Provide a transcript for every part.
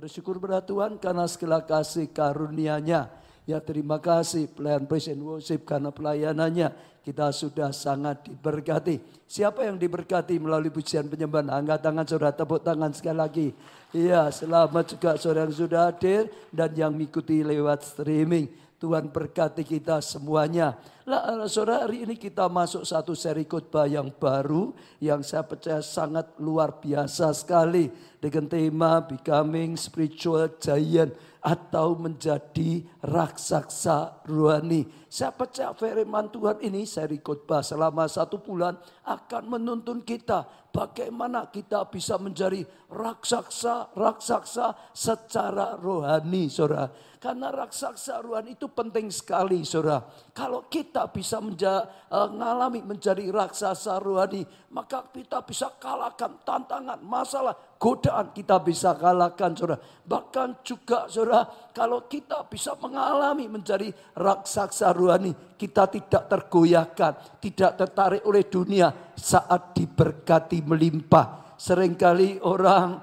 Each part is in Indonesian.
Bersyukur pada Tuhan karena segala kasih karunia-Nya. Ya terima kasih pelayan praise and worship karena pelayanannya kita sudah sangat diberkati. Siapa yang diberkati melalui pujian penyembahan? Angkat tangan saudara, tepuk tangan sekali lagi. Iya, selamat juga saudara yang sudah hadir dan yang mengikuti lewat streaming. Tuhan berkati kita semuanya. Lah, saudara hari ini kita masuk satu seri khotbah yang baru yang saya percaya sangat luar biasa sekali dengan tema Becoming Spiritual Giant atau menjadi raksasa rohani. Saya percaya firman Tuhan ini seri khotbah selama satu bulan akan menuntun kita bagaimana kita bisa menjadi raksasa-raksasa secara rohani, saudara. Karena raksasa rohani itu penting sekali, saudara. Kalau kita bisa mengalami menjadi raksasa rohani, maka kita bisa kalahkan tantangan, masalah, godaan kita bisa kalahkan saudara. Bahkan juga saudara kalau kita bisa mengalami menjadi raksasa rohani. Kita tidak tergoyahkan, tidak tertarik oleh dunia saat diberkati melimpah. Seringkali orang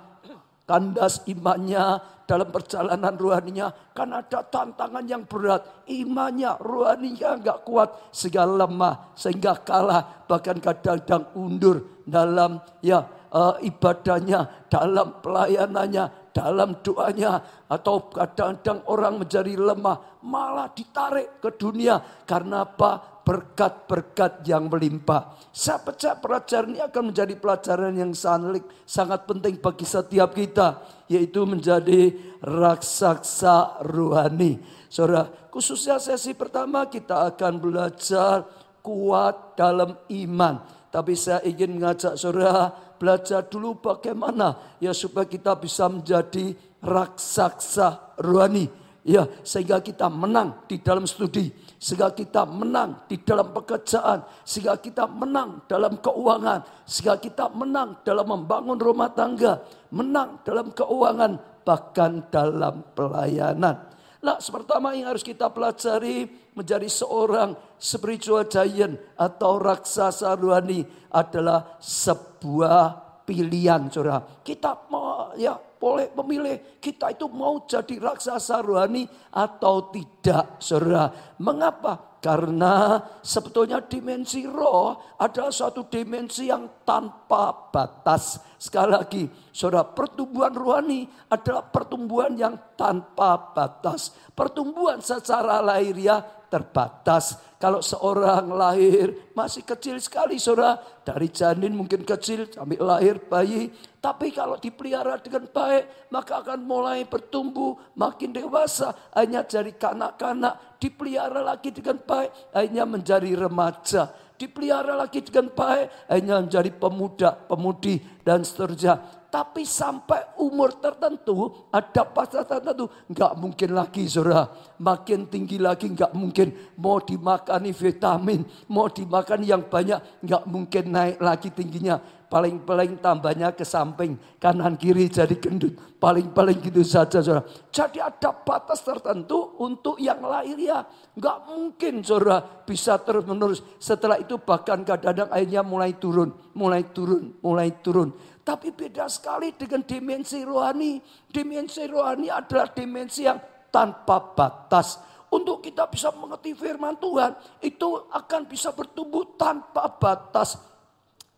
kandas imannya dalam perjalanan rohaninya kan ada tantangan yang berat imannya rohaninya nggak kuat sehingga lemah sehingga kalah bahkan kadang-kadang undur dalam ya uh, ibadahnya, dalam pelayanannya, dalam doanya, atau kadang-kadang orang menjadi lemah, malah ditarik ke dunia karena apa? Berkat-berkat yang melimpah. Saya percaya pelajaran ini akan menjadi pelajaran yang sangat, sangat penting bagi setiap kita, yaitu menjadi raksasa rohani. Saudara, khususnya sesi pertama kita akan belajar kuat dalam iman. Tapi saya ingin mengajak saudara belajar dulu bagaimana ya supaya kita bisa menjadi raksasa rohani. Ya, sehingga kita menang di dalam studi, sehingga kita menang di dalam pekerjaan, sehingga kita menang dalam keuangan, sehingga kita menang dalam membangun rumah tangga, menang dalam keuangan, bahkan dalam pelayanan. Nah, pertama yang harus kita pelajari menjadi seorang spiritual giant atau raksasa rohani adalah sebuah pilihan, saudara. Kita mau, ya boleh memilih kita itu mau jadi raksasa rohani atau tidak, saudara. Mengapa? Karena sebetulnya dimensi roh adalah suatu dimensi yang tanpa batas. Sekali lagi, saudara, pertumbuhan rohani adalah pertumbuhan yang tanpa batas. Pertumbuhan secara lahiriah terbatas. Kalau seorang lahir masih kecil sekali saudara. Dari janin mungkin kecil sampai lahir bayi. Tapi kalau dipelihara dengan baik maka akan mulai bertumbuh makin dewasa. Hanya jadi kanak-kanak dipelihara lagi dengan baik. Hanya menjadi remaja dipelihara lagi dengan baik, hanya menjadi pemuda, pemudi, dan seterusnya. Tapi sampai umur tertentu, ada pasal tertentu, nggak mungkin lagi saudara. Makin tinggi lagi nggak mungkin. Mau dimakani vitamin, mau dimakan yang banyak, nggak mungkin naik lagi tingginya. Paling-paling tambahnya ke samping, kanan kiri jadi gendut. Paling-paling gitu saja saudara. Jadi ada batas tertentu untuk yang lahir ya. Nggak mungkin saudara bisa terus menerus. Setelah itu bahkan kadang-kadang airnya mulai turun, mulai turun, mulai turun. Tapi beda sekali dengan dimensi rohani. Dimensi rohani adalah dimensi yang tanpa batas. Untuk kita bisa mengerti firman Tuhan, itu akan bisa bertumbuh tanpa batas.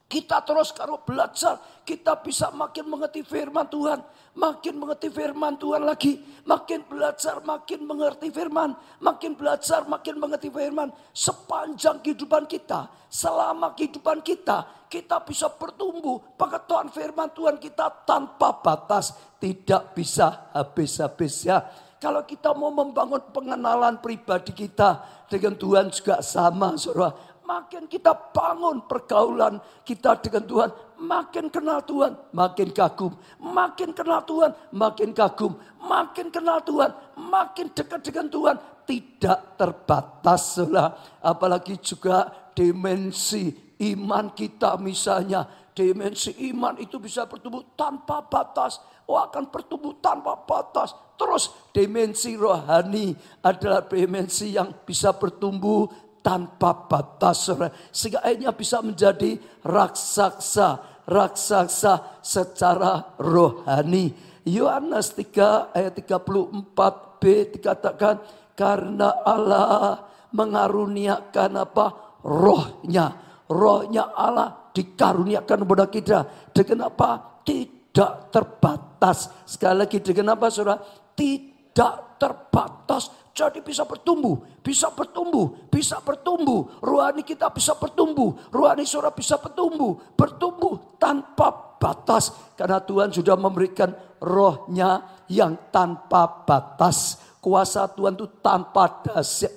Kita terus kalau belajar, kita bisa makin mengerti firman Tuhan. Makin mengerti firman Tuhan lagi. Makin belajar, makin mengerti firman. Makin belajar, makin mengerti firman. Sepanjang kehidupan kita, selama kehidupan kita, kita bisa bertumbuh. Pengetahuan firman Tuhan kita tanpa batas. Tidak bisa habis-habis ya. Kalau kita mau membangun pengenalan pribadi kita dengan Tuhan juga sama saudara. Makin kita bangun pergaulan kita dengan Tuhan, makin kenal Tuhan, makin kagum. Makin kenal Tuhan, makin kagum. Makin kenal Tuhan, makin dekat dengan Tuhan. Tidak terbatas saudara. Apalagi juga dimensi Iman kita misalnya, dimensi iman itu bisa bertumbuh tanpa batas. Oh akan bertumbuh tanpa batas. Terus dimensi rohani adalah dimensi yang bisa bertumbuh tanpa batas. Sehingga akhirnya bisa menjadi raksasa. Raksasa secara rohani. Yohanes 3 ayat 34b dikatakan karena Allah mengaruniakan apa? Rohnya. Rohnya Allah dikaruniakan kepada kita. Dengan apa? Tidak terbatas. Sekali lagi dengan apa saudara? Tidak terbatas. Jadi bisa bertumbuh, bisa bertumbuh, bisa bertumbuh. Rohani kita bisa bertumbuh, rohani saudara bisa bertumbuh, bertumbuh tanpa batas. Karena Tuhan sudah memberikan rohnya yang tanpa batas. Kuasa Tuhan itu tanpa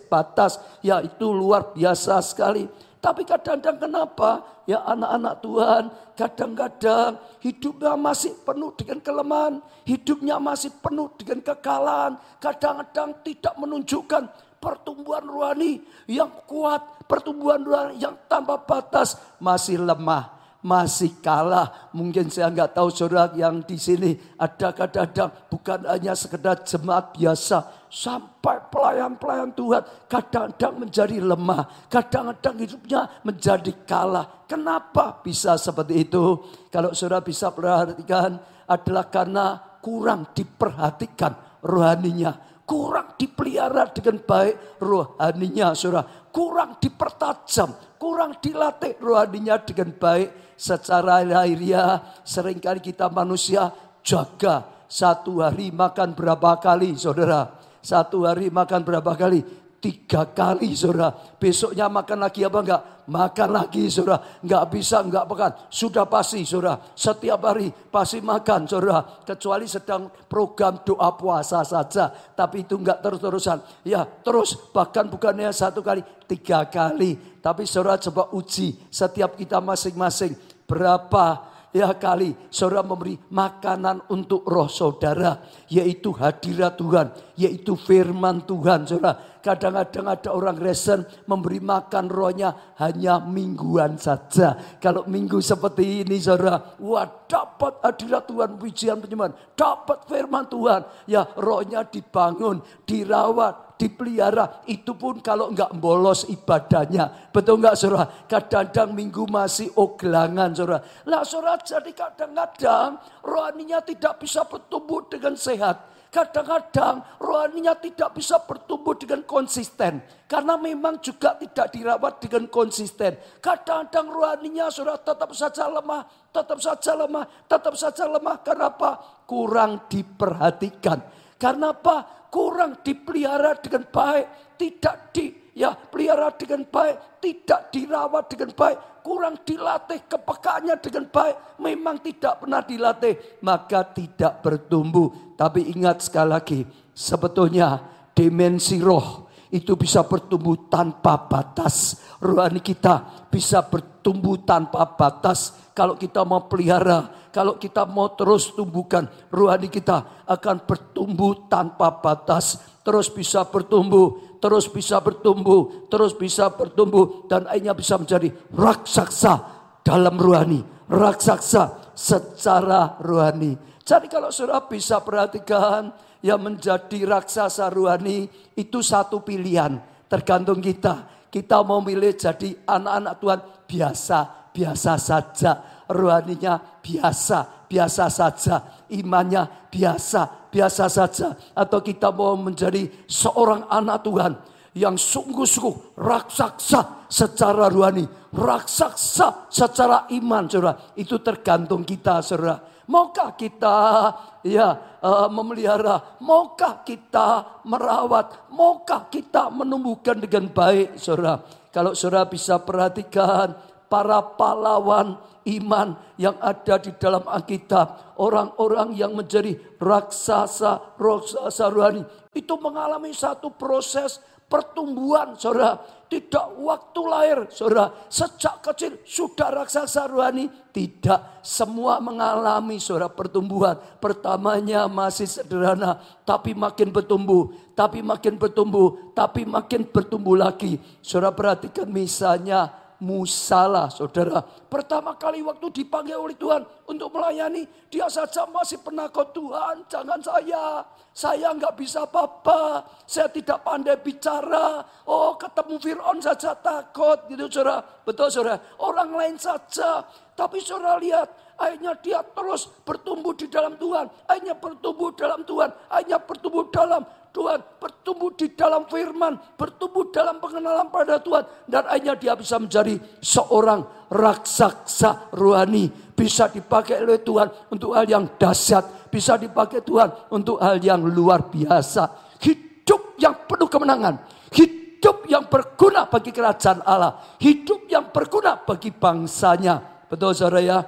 batas, yaitu luar biasa sekali. Tapi kadang-kadang kenapa? Ya anak-anak Tuhan kadang-kadang hidupnya masih penuh dengan kelemahan. Hidupnya masih penuh dengan kekalahan. Kadang-kadang tidak menunjukkan pertumbuhan rohani yang kuat. Pertumbuhan rohani yang tanpa batas. Masih lemah masih kalah. Mungkin saya nggak tahu saudara yang di sini ada kadang-kadang bukan hanya sekedar jemaat biasa. Sampai pelayan-pelayan Tuhan kadang-kadang menjadi lemah. Kadang-kadang hidupnya menjadi kalah. Kenapa bisa seperti itu? Kalau saudara bisa perhatikan adalah karena kurang diperhatikan rohaninya kurang dipelihara dengan baik rohaninya saudara. Kurang dipertajam, kurang dilatih rohaninya dengan baik secara lahiriah sering kali kita manusia jaga satu hari makan berapa kali saudara. Satu hari makan berapa kali? Tiga kali saudara. Besoknya makan lagi apa enggak? Makan lagi saudara. Enggak bisa enggak makan. Sudah pasti saudara. Setiap hari pasti makan saudara. Kecuali sedang program doa puasa saja. Tapi itu enggak terus-terusan. Ya terus bahkan bukannya satu kali. Tiga kali. Tapi saudara coba uji setiap kita masing-masing berapa ya kali saudara memberi makanan untuk roh saudara yaitu hadirat Tuhan yaitu firman Tuhan saudara Kadang-kadang ada orang Kristen memberi makan rohnya hanya mingguan saja. Kalau minggu seperti ini saudara, wah dapat hadirat Tuhan, pujian penyembahan, dapat firman Tuhan. Ya rohnya dibangun, dirawat, dipelihara. Itu pun kalau enggak bolos ibadahnya. Betul enggak saudara? Kadang-kadang minggu masih oglangan saudara. Lah saudara jadi kadang-kadang rohaninya tidak bisa bertumbuh dengan sehat. Kadang-kadang rohaninya tidak bisa bertumbuh dengan konsisten. Karena memang juga tidak dirawat dengan konsisten. Kadang-kadang rohaninya sudah tetap saja lemah, tetap saja lemah, tetap saja lemah. Kenapa? Kurang diperhatikan. Karena apa? Kurang dipelihara dengan baik. Tidak di ya pelihara dengan baik. Tidak dirawat dengan baik kurang dilatih kepekaannya dengan baik, memang tidak pernah dilatih, maka tidak bertumbuh. Tapi ingat sekali lagi, sebetulnya dimensi roh itu bisa bertumbuh tanpa batas. Rohani kita bisa bertumbuh tanpa batas. Kalau kita mau pelihara, kalau kita mau terus tumbuhkan, rohani kita akan bertumbuh tanpa batas. Terus bisa bertumbuh terus bisa bertumbuh, terus bisa bertumbuh dan akhirnya bisa menjadi raksasa dalam rohani, raksasa secara rohani. Jadi kalau sudah bisa perhatikan yang menjadi raksasa rohani itu satu pilihan, tergantung kita. Kita mau milih jadi anak-anak Tuhan biasa, biasa saja. Rohaninya biasa, biasa saja. Imannya biasa, biasa saja atau kita mau menjadi seorang anak Tuhan yang sungguh-sungguh raksasa secara rohani, raksasa secara iman, saudara. Itu tergantung kita, saudara. Maukah kita ya uh, memelihara? Maukah kita merawat? Maukah kita menumbuhkan dengan baik, saudara? Kalau saudara bisa perhatikan para pahlawan iman yang ada di dalam Alkitab. Orang-orang yang menjadi raksasa, raksasa rohani. Itu mengalami satu proses pertumbuhan, saudara. Tidak waktu lahir, saudara. Sejak kecil sudah raksasa rohani. Tidak semua mengalami, saudara, pertumbuhan. Pertamanya masih sederhana, tapi makin bertumbuh. Tapi makin bertumbuh, tapi makin bertumbuh lagi. Saudara perhatikan misalnya Musa lah saudara. Pertama kali waktu dipanggil oleh Tuhan untuk melayani. Dia saja masih penakut Tuhan. Jangan saya. Saya nggak bisa apa-apa. Saya tidak pandai bicara. Oh ketemu Fir'aun saja takut gitu saudara. Betul saudara. Orang lain saja. Tapi saudara lihat. Akhirnya dia terus bertumbuh di dalam Tuhan. Akhirnya bertumbuh dalam Tuhan. Akhirnya bertumbuh dalam Tuhan, bertumbuh di dalam firman, bertumbuh dalam pengenalan pada Tuhan. Dan akhirnya dia bisa menjadi seorang raksasa rohani. Bisa dipakai oleh Tuhan untuk hal yang dahsyat. Bisa dipakai Tuhan untuk hal yang luar biasa. Hidup yang penuh kemenangan. Hidup yang berguna bagi kerajaan Allah. Hidup yang berguna bagi bangsanya. Betul saudara ya?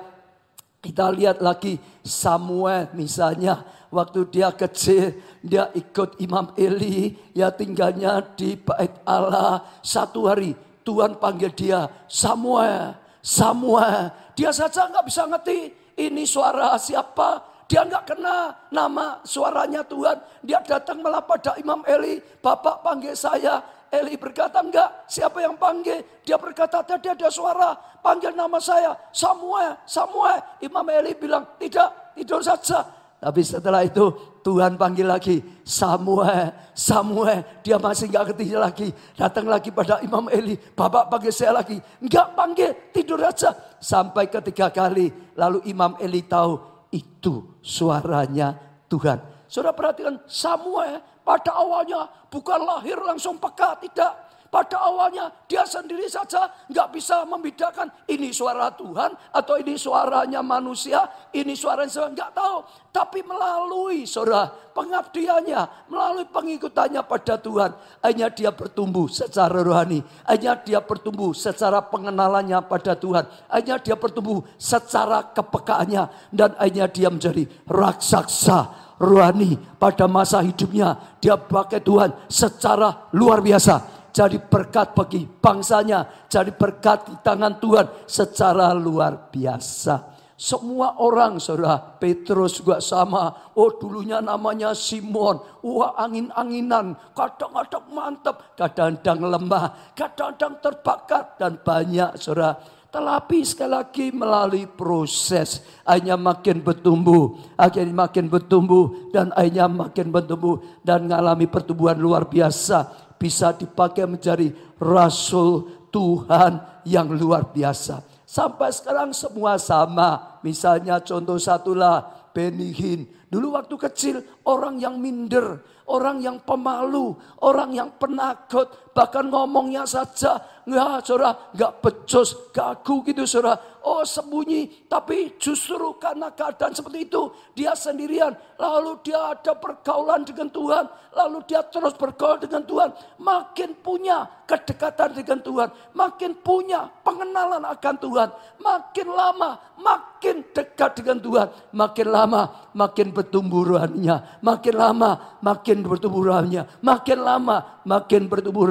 Kita lihat lagi Samuel misalnya waktu dia kecil dia ikut Imam Eli ya tinggalnya di bait Allah satu hari Tuhan panggil dia Samuel Samuel dia saja nggak bisa ngerti ini suara siapa dia nggak kena nama suaranya Tuhan dia datang malah pada Imam Eli Bapak panggil saya Eli berkata enggak, siapa yang panggil? Dia berkata tadi ada suara, panggil nama saya, Samuel, Samuel. Imam Eli bilang, tidak, tidur saja. Tapi setelah itu Tuhan panggil lagi Samuel, Samuel. Dia masih nggak ketiga lagi. Datang lagi pada Imam Eli. Bapak panggil saya lagi. Enggak panggil, tidur aja. Sampai ketiga kali. Lalu Imam Eli tahu itu suaranya Tuhan. Saudara perhatikan Samuel pada awalnya bukan lahir langsung peka, tidak. Pada awalnya dia sendiri saja nggak bisa membedakan ini suara Tuhan atau ini suaranya manusia, ini suara yang nggak tahu. Tapi melalui saudara pengabdiannya, melalui pengikutannya pada Tuhan, hanya dia bertumbuh secara rohani, hanya dia bertumbuh secara pengenalannya pada Tuhan, hanya dia bertumbuh secara kepekaannya dan hanya dia menjadi raksasa rohani pada masa hidupnya. Dia pakai Tuhan secara luar biasa jadi berkat bagi bangsanya, jadi berkat di tangan Tuhan secara luar biasa. Semua orang saudara, Petrus juga sama. Oh dulunya namanya Simon. Wah angin-anginan, kadang-kadang mantap, kadang-kadang lemah, kadang-kadang terbakar dan banyak saudara. Tetapi sekali lagi melalui proses akhirnya makin bertumbuh, akhirnya makin bertumbuh dan akhirnya makin bertumbuh dan mengalami pertumbuhan luar biasa bisa dipakai menjadi rasul Tuhan yang luar biasa. Sampai sekarang semua sama. Misalnya contoh satulah Benihin. Dulu waktu kecil orang yang minder, orang yang pemalu, orang yang penakut, bahkan ngomongnya saja nggak saudara nggak becus, gagu gitu saudara. Oh sembunyi, tapi justru karena keadaan seperti itu dia sendirian. Lalu dia ada pergaulan dengan Tuhan, lalu dia terus bergaul dengan Tuhan, makin punya kedekatan dengan Tuhan, makin punya pengenalan akan Tuhan, makin lama makin dekat dengan Tuhan, makin lama makin bertumbuh rohaninya, makin lama makin bertumbuh rohaninya, makin lama makin bertumbuh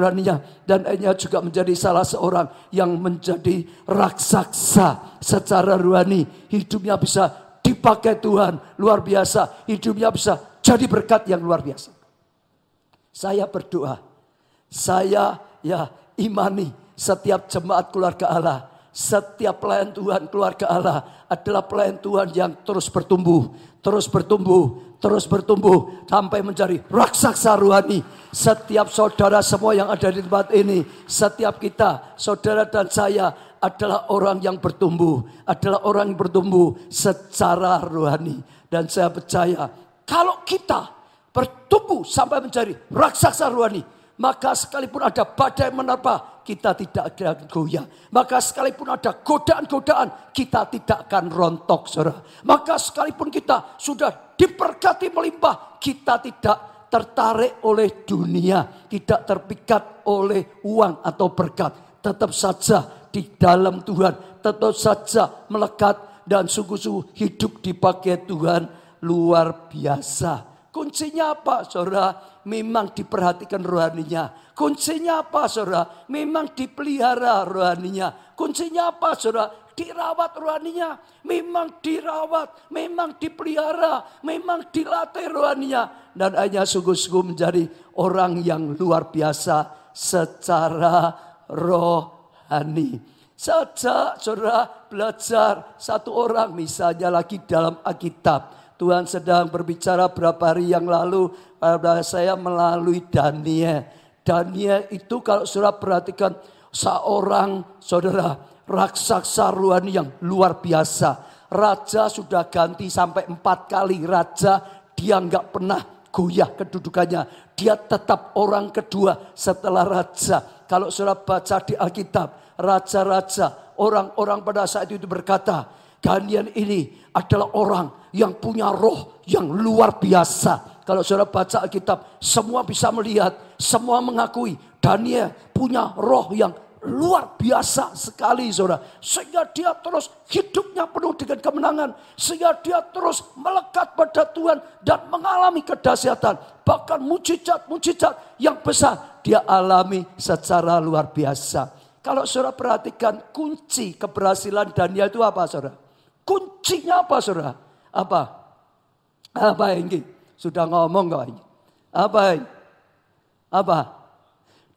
dan akhirnya juga menjadi salah seorang yang menjadi raksasa secara rohani, hidupnya bisa dipakai Tuhan luar biasa, hidupnya bisa jadi berkat yang luar biasa. Saya berdoa, saya ya imani setiap jemaat keluarga Allah, setiap pelayan Tuhan keluarga Allah adalah pelayan Tuhan yang terus bertumbuh, terus bertumbuh, terus bertumbuh sampai menjadi raksasa rohani. Setiap saudara semua yang ada di tempat ini, setiap kita, saudara dan saya adalah orang yang bertumbuh, adalah orang yang bertumbuh secara rohani. Dan saya percaya kalau kita bertumbuh sampai menjadi raksasa rohani. Maka sekalipun ada badai menerpa, kita tidak akan goyah. Maka sekalipun ada godaan-godaan, kita tidak akan rontok, saudara. Maka sekalipun kita sudah diberkati melimpah, kita tidak tertarik oleh dunia, tidak terpikat oleh uang atau berkat. Tetap saja di dalam Tuhan, tetap saja melekat dan sungguh-sungguh hidup dipakai Tuhan luar biasa. Kuncinya apa saudara? Memang diperhatikan rohaninya. Kuncinya apa saudara? Memang dipelihara rohaninya. Kuncinya apa saudara? Dirawat rohaninya. Memang dirawat. Memang dipelihara. Memang dilatih rohaninya. Dan hanya sungguh-sungguh menjadi orang yang luar biasa secara rohani. Saja saudara belajar satu orang misalnya lagi dalam Alkitab. Tuhan sedang berbicara berapa hari yang lalu pada saya melalui Daniel. Daniel itu kalau saudara perhatikan seorang saudara raksasa rohani yang luar biasa. Raja sudah ganti sampai empat kali raja dia nggak pernah goyah kedudukannya. Dia tetap orang kedua setelah raja. Kalau saudara baca di Alkitab, raja-raja, orang-orang pada saat itu berkata, Daniel ini adalah orang yang punya roh yang luar biasa. Kalau saudara baca Alkitab, semua bisa melihat, semua mengakui Daniel punya roh yang luar biasa sekali saudara. Sehingga dia terus hidupnya penuh dengan kemenangan. Sehingga dia terus melekat pada Tuhan dan mengalami kedahsyatan. Bahkan mujizat-mujizat yang besar dia alami secara luar biasa. Kalau saudara perhatikan kunci keberhasilan Daniel itu apa saudara? Kuncinya apa saudara? Apa? Apa ini? Sudah ngomong kau ini. Apa ini? Apa?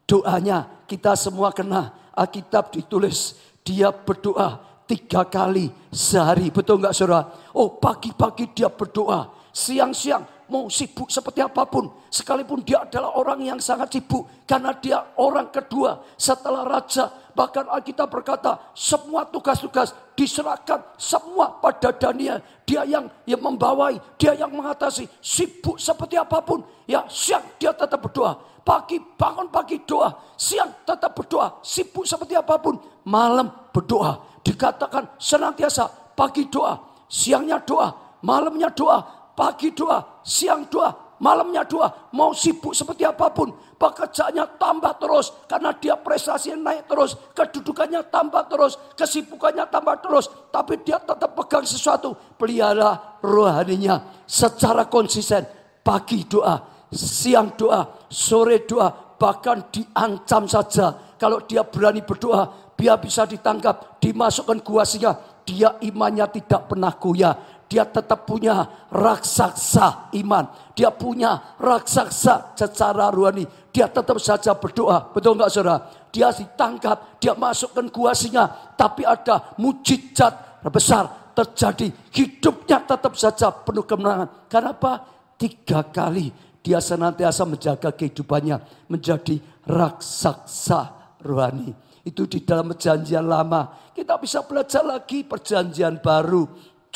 Doanya kita semua kena. Alkitab ditulis dia berdoa tiga kali sehari. Betul nggak saudara? Oh pagi-pagi dia berdoa. Siang-siang mau sibuk seperti apa pun. Sekalipun dia adalah orang yang sangat sibuk. Karena dia orang kedua setelah raja. Bahkan Alkitab berkata semua tugas-tugas diserahkan semua pada Daniel. Dia yang, yang membawai, dia yang mengatasi. Sibuk seperti apa pun. Ya siang dia tetap berdoa. Pagi bangun pagi doa. Siang tetap berdoa. Sibuk seperti apa pun. Malam berdoa. Dikatakan senantiasa pagi doa. Siangnya doa. Malamnya doa Pagi doa, siang doa, malamnya doa. Mau sibuk seperti apa pun. Pekerjaannya tambah terus. Karena dia prestasinya naik terus. Kedudukannya tambah terus. Kesibukannya tambah terus. Tapi dia tetap pegang sesuatu. Pelihara rohaninya secara konsisten. Pagi doa, siang doa, sore doa. Bahkan diancam saja. Kalau dia berani berdoa, dia bisa ditangkap, dimasukkan gua singa. Dia imannya tidak pernah goyah dia tetap punya raksasa iman. Dia punya raksasa secara rohani. Dia tetap saja berdoa. Betul enggak saudara? Dia ditangkap, dia masukkan gua singa. Tapi ada mujizat besar terjadi. Hidupnya tetap saja penuh kemenangan. Kenapa? Tiga kali dia senantiasa menjaga kehidupannya. Menjadi raksasa rohani. Itu di dalam perjanjian lama. Kita bisa belajar lagi perjanjian baru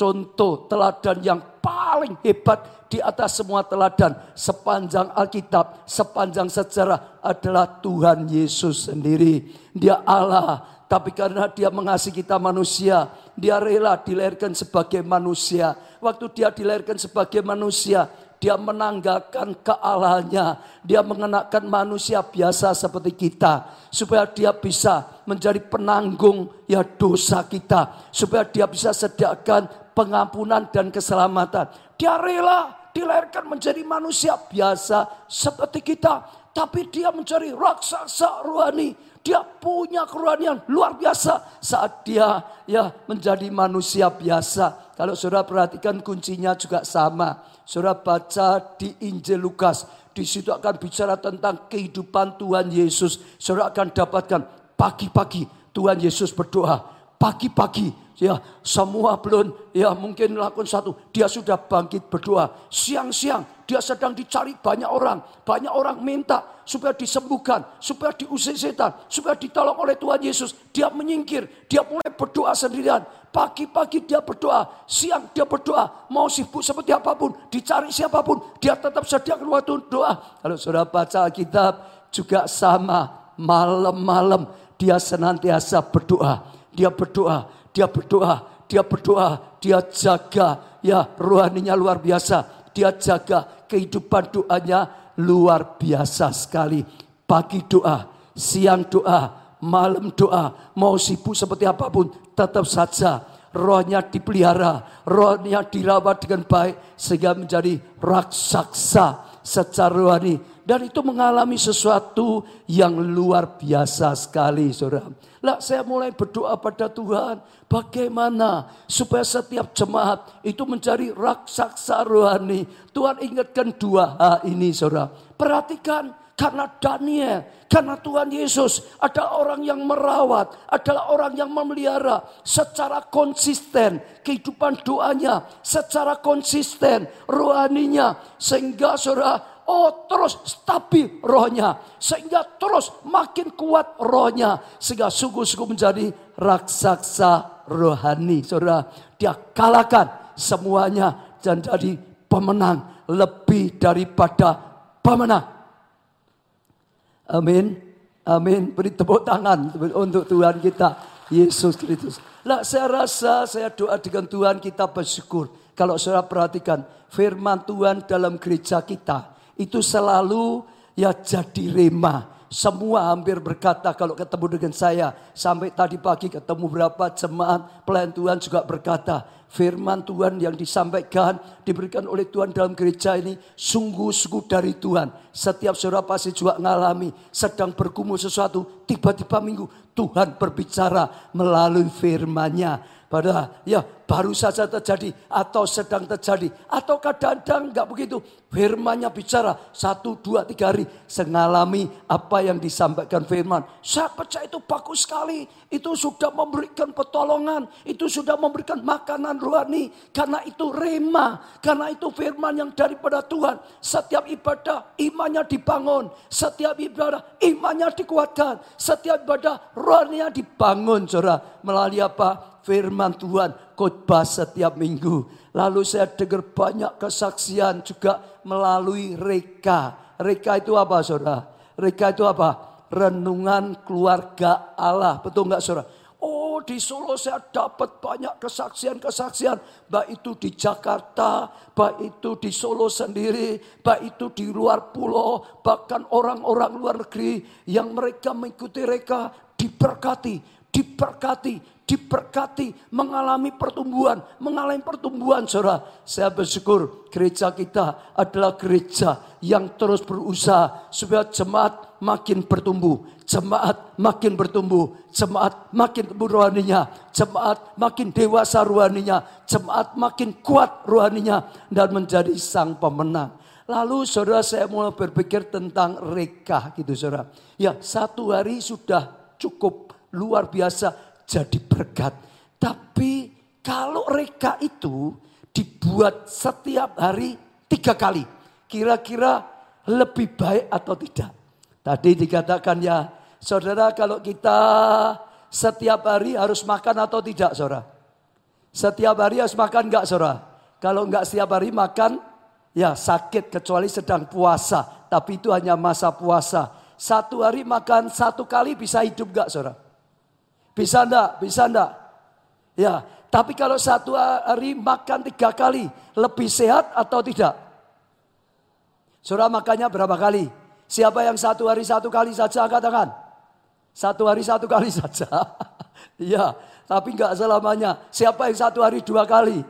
contoh teladan yang paling hebat di atas semua teladan sepanjang Alkitab, sepanjang sejarah adalah Tuhan Yesus sendiri. Dia Allah, tapi karena dia mengasihi kita manusia, dia rela dilahirkan sebagai manusia. Waktu dia dilahirkan sebagai manusia, dia menanggalkan kealahannya. Dia mengenakan manusia biasa seperti kita. Supaya dia bisa menjadi penanggung ya dosa kita. Supaya dia bisa sediakan pengampunan dan keselamatan. Dia rela dilahirkan menjadi manusia biasa seperti kita. Tapi dia mencari raksasa rohani. Dia punya kerohanian luar biasa saat dia ya menjadi manusia biasa. Kalau saudara perhatikan kuncinya juga sama. Saudara baca di Injil Lukas. Di situ akan bicara tentang kehidupan Tuhan Yesus. Saudara akan dapatkan pagi-pagi Tuhan Yesus berdoa. Pagi-pagi ya semua belum. Ya mungkin melakukan satu. Dia sudah bangkit berdoa siang-siang dia sedang dicari banyak orang. Banyak orang minta supaya disembuhkan supaya diusir setan supaya ditolong oleh Tuhan Yesus. Dia menyingkir dia mulai berdoa sendirian. Pagi-pagi dia berdoa siang dia berdoa. Mau sibuk seperti apa pun dicari siapa pun dia tetap sediakan waktu doa. Kalau sudah baca Alkitab juga sama. Malam-malam dia senantiasa berdoa. Dia berdoa dia berdoa, dia berdoa, dia jaga ya rohaninya luar biasa. Dia jaga kehidupan doanya luar biasa sekali. Pagi doa, siang doa, malam doa, mau sibuk seperti apa pun, tetap saja rohnya dipelihara, rohnya dirawat dengan baik sehingga menjadi raksasa secara rohani dan itu mengalami sesuatu yang luar biasa sekali saudara. Lah saya mulai berdoa pada Tuhan. Bagaimana supaya setiap jemaat itu mencari raksasa rohani. Tuhan ingatkan dua hal ini saudara. Perhatikan karena Daniel, karena Tuhan Yesus ada orang yang merawat, adalah orang yang memelihara secara konsisten kehidupan doanya, secara konsisten rohaninya sehingga saudara oh terus stabil rohnya sehingga terus makin kuat rohnya sehingga sungguh-sungguh menjadi raksasa rohani. Saudara, dia kalahkan semuanya dan jadi pemenang lebih daripada pemenang. Amin. Amin. Beri tepuk tangan untuk Tuhan kita Yesus Kristus. Lah saya rasa saya doa dengan Tuhan kita bersyukur. Kalau saudara perhatikan firman Tuhan dalam gereja kita itu selalu ya jadi rema. Semua hampir berkata kalau ketemu dengan saya. Sampai tadi pagi ketemu berapa jemaat pelayan Tuhan juga berkata firman Tuhan yang disampaikan, diberikan oleh Tuhan dalam gereja ini, sungguh-sungguh dari Tuhan. Setiap saudara pasti juga mengalami, sedang bergumul sesuatu, tiba-tiba minggu Tuhan berbicara melalui firman-Nya. Padahal ya baru saja terjadi atau sedang terjadi. Atau kadang-kadang enggak begitu. Firmannya bicara satu, dua, tiga hari. Sengalami apa yang disampaikan firman. Saya percaya itu bagus sekali. Itu sudah memberikan pertolongan. Itu sudah memberikan makanan rohani. Karena itu rema. Karena itu firman yang daripada Tuhan. Setiap ibadah imannya dibangun. Setiap ibadah imannya dikuatkan. Setiap ibadah rohaninya dibangun. Saudara. Melalui apa? firman Tuhan khotbah setiap minggu. Lalu saya dengar banyak kesaksian juga melalui reka. Reka itu apa saudara? Reka itu apa? Renungan keluarga Allah. Betul nggak saudara? Oh di Solo saya dapat banyak kesaksian-kesaksian. Baik itu di Jakarta, baik itu di Solo sendiri, baik itu di luar pulau. Bahkan orang-orang luar negeri yang mereka mengikuti reka diberkati, diberkati, diberkati, mengalami pertumbuhan, mengalami pertumbuhan saudara. Saya bersyukur gereja kita adalah gereja yang terus berusaha supaya jemaat makin bertumbuh, jemaat makin bertumbuh, jemaat makin tumbuh rohaninya, jemaat makin dewasa rohaninya, jemaat makin kuat rohaninya dan menjadi sang pemenang. Lalu saudara saya mulai berpikir tentang reka gitu saudara. Ya satu hari sudah cukup luar biasa jadi berkat. Tapi kalau reka itu dibuat setiap hari tiga kali. Kira-kira lebih baik atau tidak? Tadi dikatakan ya, saudara kalau kita setiap hari harus makan atau tidak saudara? Setiap hari harus makan enggak saudara? Kalau enggak setiap hari makan, ya sakit kecuali sedang puasa. Tapi itu hanya masa puasa. Satu hari makan satu kali bisa hidup enggak saudara? Bisa enggak? Bisa enggak? Ya, tapi kalau satu hari makan tiga kali, lebih sehat atau tidak? Saudara makannya berapa kali? Siapa yang satu hari satu kali saja katakan? Satu hari satu kali saja. Iya, tapi enggak selamanya. Siapa yang satu hari dua kali?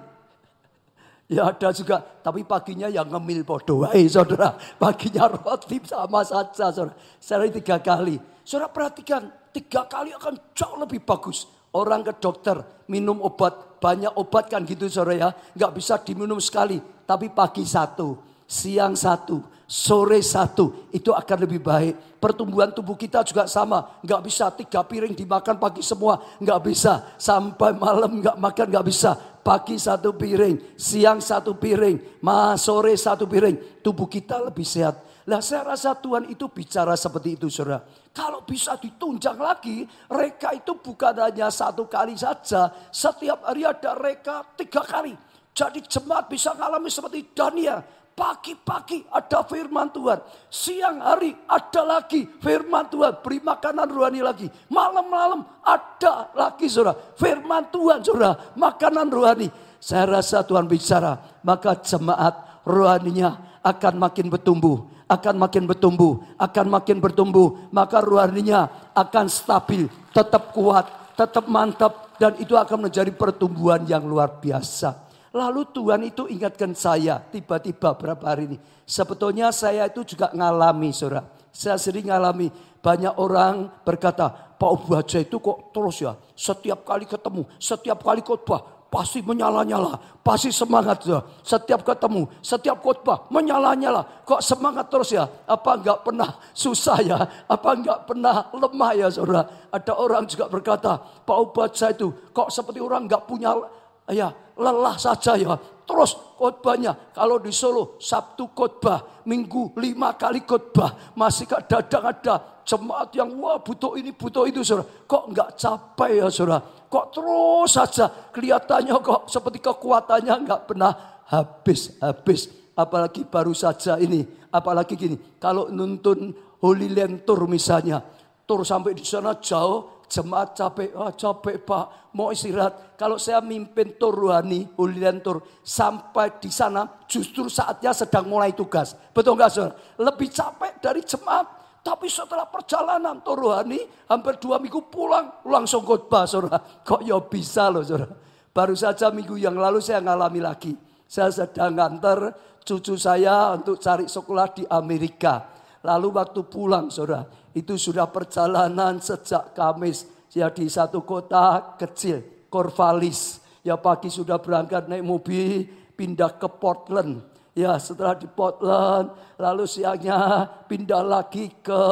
Ya ada juga, tapi paginya yang ngemil podo. Eh saudara, paginya roti sama saja saudara. Sehari tiga kali. Saudara perhatikan, tiga kali akan jauh lebih bagus. Orang ke dokter minum obat, banyak obat kan gitu saudara ya. Nggak bisa diminum sekali, tapi pagi satu, siang satu, sore satu. Itu akan lebih baik. Pertumbuhan tubuh kita juga sama. Nggak bisa tiga piring dimakan pagi semua. Nggak bisa. Sampai malam nggak makan nggak bisa. Pagi satu piring, siang satu piring, ma sore satu piring. Tubuh kita lebih sehat. Lah saya rasa Tuhan itu bicara seperti itu saudara. Kalau bisa ditunjang lagi, reka itu bukan hanya satu kali saja. Setiap hari ada reka tiga kali. Jadi jemaat bisa mengalami seperti Daniel. Pagi-pagi ada firman Tuhan. Siang hari ada lagi firman Tuhan. Beri makanan rohani lagi. Malam-malam ada lagi saudara. Firman Tuhan saudara. Makanan rohani. Saya rasa Tuhan bicara. Maka jemaat rohaninya akan makin bertumbuh akan makin bertumbuh, akan makin bertumbuh, maka rohaninya akan stabil, tetap kuat, tetap mantap dan itu akan menjadi pertumbuhan yang luar biasa. Lalu Tuhan itu ingatkan saya tiba-tiba berapa hari ini. Sebetulnya saya itu juga ngalami saudara. Saya sering ngalami banyak orang berkata, Pak Obaja itu kok terus ya. Setiap kali ketemu, setiap kali khotbah pasti menyala-nyala, pasti semangat ya. Setiap ketemu, setiap khotbah menyala-nyala. Kok semangat terus ya? Apa enggak pernah susah ya? Apa enggak pernah lemah ya saudara? Ada orang juga berkata, Pak Obaja itu kok seperti orang enggak punya ya lelah saja ya. Terus khotbahnya kalau di Solo Sabtu khotbah, Minggu lima kali khotbah, masih kadang ada jemaat yang wah butuh ini butuh itu saudara. Kok enggak capek ya saudara? Kok terus saja kelihatannya kok seperti kekuatannya enggak pernah habis-habis. Apalagi baru saja ini, apalagi gini. Kalau nuntun Holy Land Tour misalnya, tur sampai di sana jauh, jemaat capek, ah capek pak, mau istirahat. Kalau saya mimpin tur rohani, Holy Land Tour, sampai di sana justru saatnya sedang mulai tugas. Betul nggak saudara? Lebih capek dari jemaat tapi setelah perjalanan rohani hampir dua minggu pulang langsung khotbah saudara. Kok ya bisa loh saudara. Baru saja minggu yang lalu saya ngalami lagi. Saya sedang nganter cucu saya untuk cari sekolah di Amerika. Lalu waktu pulang saudara. Itu sudah perjalanan sejak Kamis. Ya di satu kota kecil. Corvallis. Ya pagi sudah berangkat naik mobil pindah ke Portland Ya setelah di Portland, lalu siangnya pindah lagi ke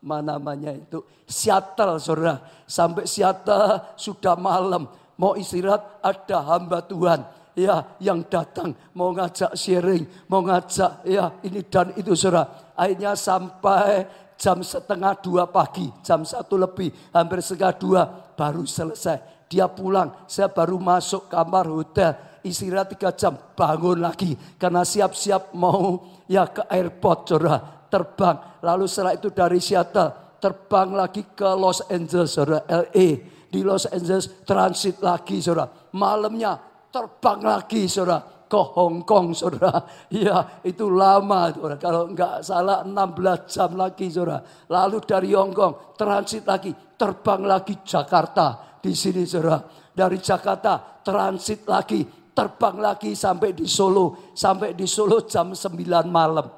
mana namanya itu Seattle saudara. Sampai Seattle sudah malam. Mau istirahat ada hamba Tuhan ya yang datang mau ngajak sharing, mau ngajak ya ini dan itu saudara. Akhirnya sampai jam setengah dua pagi, jam satu lebih, hampir setengah dua baru selesai. Dia pulang, saya baru masuk kamar hotel istirahat tiga jam, bangun lagi. Karena siap-siap mau ya ke airport, saudara. Terbang. Lalu setelah itu dari Seattle, terbang lagi ke Los Angeles, saudara. LA. Di Los Angeles transit lagi, saudara. Malamnya terbang lagi, saudara ke Hong Kong, saudara. Ya, itu lama, saudara. Kalau nggak salah 16 jam lagi, saudara. Lalu dari Hong Kong transit lagi, terbang lagi Jakarta. Di sini, saudara. Dari Jakarta transit lagi terbang lagi sampai di Solo. Sampai di Solo jam 9 malam.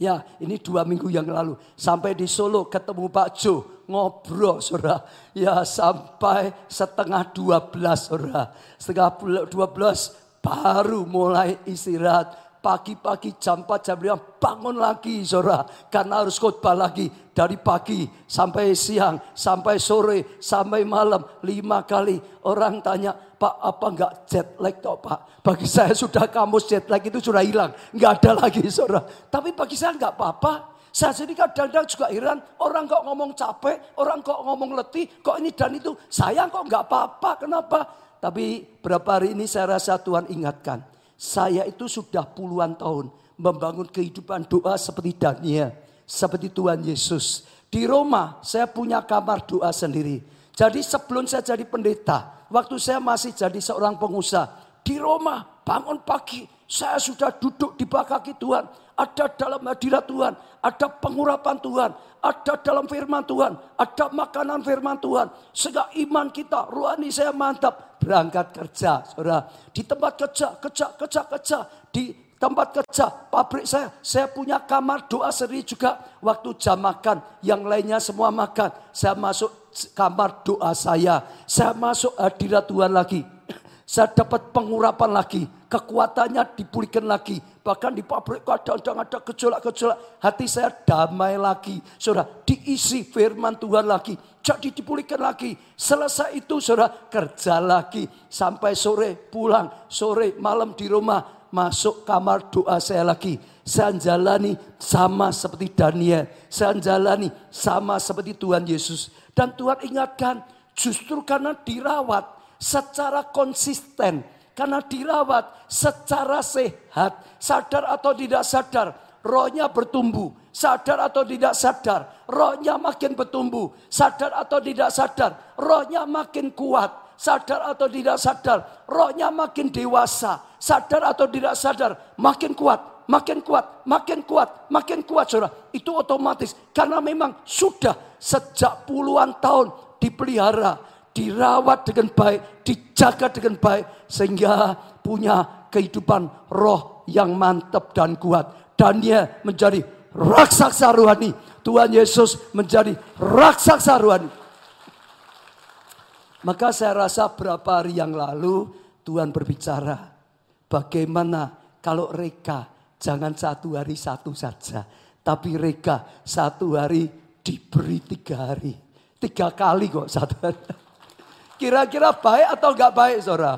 Ya ini dua minggu yang lalu. Sampai di Solo ketemu Pak Jo. Ngobrol saudara. Ya sampai setengah 12 saudara. Setengah 12 baru mulai istirahat. Pagi-pagi jam 4 jam 5 bangun lagi saudara. Karena harus khotbah lagi. Dari pagi sampai siang sampai sore sampai malam lima kali. Orang tanya Pak apa enggak jet lag toh Pak? Bagi saya sudah kamus jet lag itu sudah hilang. Enggak ada lagi saudara. Tapi bagi saya enggak apa-apa. Saya sendiri kadang-kadang juga heran, orang kok ngomong capek, orang kok ngomong letih, kok ini dan itu. Saya kok enggak apa-apa, kenapa? Tapi berapa hari ini saya rasa Tuhan ingatkan. Saya itu sudah puluhan tahun membangun kehidupan doa seperti Daniel, seperti Tuhan Yesus. Di Roma saya punya kamar doa sendiri. Jadi sebelum saya jadi pendeta, waktu saya masih jadi seorang pengusaha, di Roma bangun pagi, saya sudah duduk di bawah kaki Tuhan. Ada dalam hadirat Tuhan, ada pengurapan Tuhan, ada dalam firman Tuhan, ada makanan firman Tuhan. Sehingga iman kita, rohani saya mantap berangkat kerja, saudara. Di tempat kerja, kerja, kerja, kerja. Di tempat kerja, pabrik saya, saya punya kamar doa sendiri juga. Waktu jam makan, yang lainnya semua makan. Saya masuk kamar doa saya. Saya masuk hadirat Tuhan lagi. Saya dapat pengurapan lagi. Kekuatannya dipulihkan lagi. Bahkan di pabrik kadang-kadang ada gejolak-gejolak. Hati saya damai lagi. Saudara, diisi firman Tuhan lagi. Jadi dipulihkan lagi. Selesai itu saudara, kerja lagi. Sampai sore pulang. Sore malam di rumah. Masuk kamar doa saya lagi. Saya jalani sama seperti Daniel. Saya jalani sama seperti Tuhan Yesus. Dan Tuhan ingatkan, justru karena dirawat secara konsisten. Karena dirawat secara sehat. Sadar atau tidak sadar. Rohnya bertumbuh. Sadar atau tidak sadar. Rohnya makin bertumbuh. Sadar atau tidak sadar. Rohnya makin kuat. Sadar atau tidak sadar. Rohnya makin dewasa. Sadar atau tidak sadar. Makin kuat makin kuat, makin kuat, makin kuat saudara. Itu otomatis karena memang sudah sejak puluhan tahun dipelihara dirawat dengan baik, dijaga dengan baik, sehingga punya kehidupan roh yang mantap dan kuat. Dan dia menjadi raksasa rohani. Tuhan Yesus menjadi raksasa rohani. Maka saya rasa berapa hari yang lalu Tuhan berbicara. Bagaimana kalau reka jangan satu hari satu saja. Tapi reka satu hari diberi tiga hari. Tiga kali kok satu hari. Kira-kira baik atau enggak baik saudara?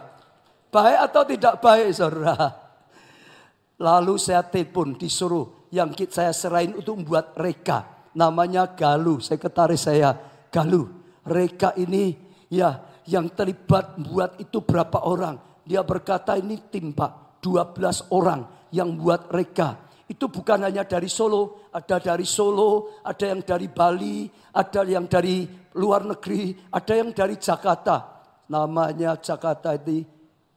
Baik atau tidak baik saudara? Lalu saya telepon disuruh yang saya serahin untuk membuat reka. Namanya Galuh, sekretaris saya. Galuh, reka ini ya yang terlibat buat itu berapa orang. Dia berkata ini tim pak, 12 orang yang buat reka. Itu bukan hanya dari Solo, ada dari Solo, ada yang dari Bali, ada yang dari luar negeri, ada yang dari Jakarta. Namanya Jakarta itu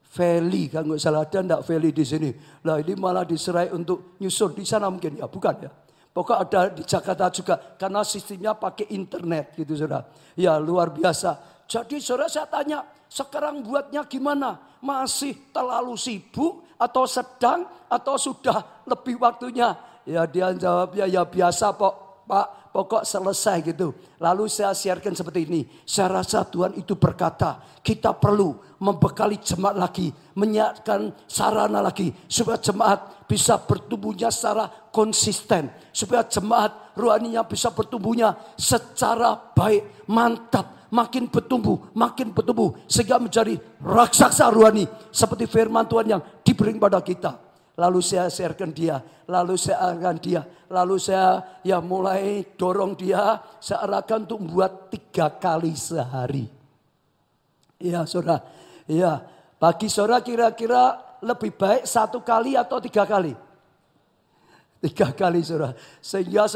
Feli, kan nggak salah ada enggak Feli di sini. Lah ini malah diserai untuk nyusun di sana mungkin ya, bukan ya. Pokok ada di Jakarta juga karena sistemnya pakai internet gitu saudara. Ya luar biasa. Jadi saudara saya tanya, sekarang buatnya gimana? Masih terlalu sibuk atau sedang atau sudah lebih waktunya? Ya dia jawabnya ya biasa Pak, Pak pokok selesai gitu. Lalu saya siarkan seperti ini. Saya rasa Tuhan itu berkata, kita perlu membekali jemaat lagi, menyiapkan sarana lagi supaya jemaat bisa bertumbuhnya secara konsisten, supaya jemaat rohaninya bisa bertumbuhnya secara baik, mantap, makin bertumbuh, makin bertumbuh sehingga menjadi raksasa rohani seperti firman Tuhan yang diberi kepada kita. Lalu saya sharekan dia, lalu saya arahkan dia, lalu saya ya mulai dorong dia, saya arahkan untuk membuat tiga kali sehari. Ya saudara, ya bagi saudara kira-kira lebih baik satu kali atau tiga kali? Tiga kali saudara. Sehingga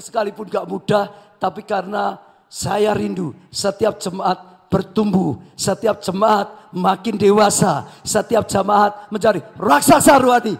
sekalipun gak mudah, tapi karena saya rindu setiap jemaat bertumbuh, setiap jemaat makin dewasa, setiap jemaat mencari raksasa rohani.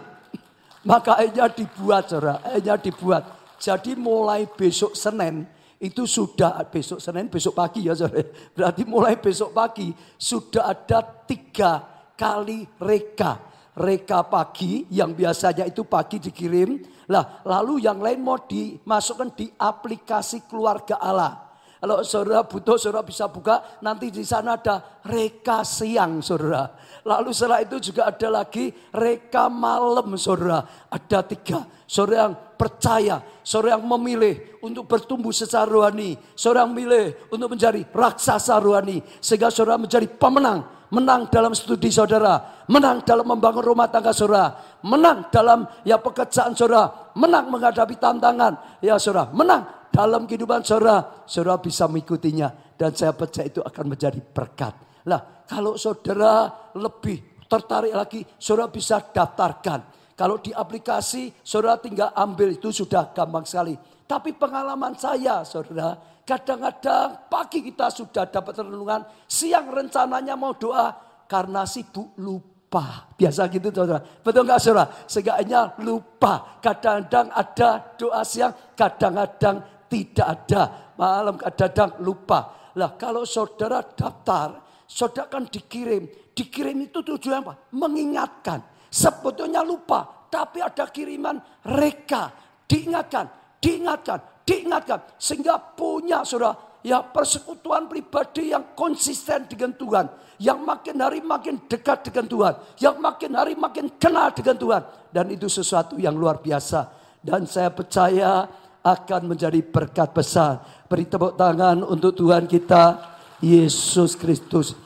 Maka akhirnya dibuat, saudara, dibuat. Jadi mulai besok Senin itu sudah besok Senin, besok pagi ya saudara. Berarti mulai besok pagi sudah ada tiga kali reka. Reka pagi yang biasanya itu pagi dikirim. Lah, lalu yang lain mau dimasukkan di aplikasi keluarga Allah. Kalau saudara butuh, saudara bisa buka. Nanti di sana ada reka siang, saudara. Lalu setelah itu juga ada lagi reka malam, saudara. Ada tiga. Saudara yang percaya, saudara yang memilih untuk bertumbuh secara rohani. Saudara yang memilih untuk menjadi raksasa rohani. Sehingga saudara menjadi pemenang menang dalam studi saudara, menang dalam membangun rumah tangga saudara, menang dalam ya pekerjaan saudara, menang menghadapi tantangan ya saudara, menang dalam kehidupan saudara, saudara bisa mengikutinya. Dan saya percaya itu akan menjadi berkat. Lah, kalau saudara lebih tertarik lagi, saudara bisa daftarkan. Kalau di aplikasi, saudara tinggal ambil itu sudah gampang sekali. Tapi pengalaman saya, saudara, kadang-kadang pagi kita sudah dapat renungan, siang rencananya mau doa, karena sibuk lupa. Biasa gitu saudara. Betul nggak saudara? Seenggaknya lupa. Kadang-kadang ada doa siang, kadang-kadang tidak ada. Malam kadang lupa. Lah kalau saudara daftar, saudara kan dikirim. Dikirim itu tujuan apa? Mengingatkan. Sebetulnya lupa. Tapi ada kiriman reka. Diingatkan, diingatkan, diingatkan. Sehingga punya saudara ya persekutuan pribadi yang konsisten dengan Tuhan. Yang makin hari makin dekat dengan Tuhan. Yang makin hari makin kenal dengan Tuhan. Dan itu sesuatu yang luar biasa. Dan saya percaya akan menjadi berkat besar. Beri tepuk tangan untuk Tuhan kita Yesus Kristus.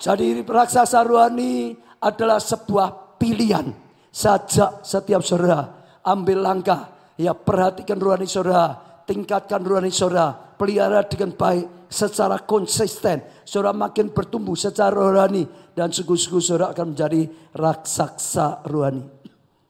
Jadi raksasa rohani adalah sebuah pilihan. Sajak setiap saudara ambil langkah. Ya perhatikan rohani saudara. Tingkatkan rohani saudara. Pelihara dengan baik secara konsisten. Saudara makin bertumbuh secara rohani. Dan sungguh-sungguh saudara akan menjadi raksasa rohani.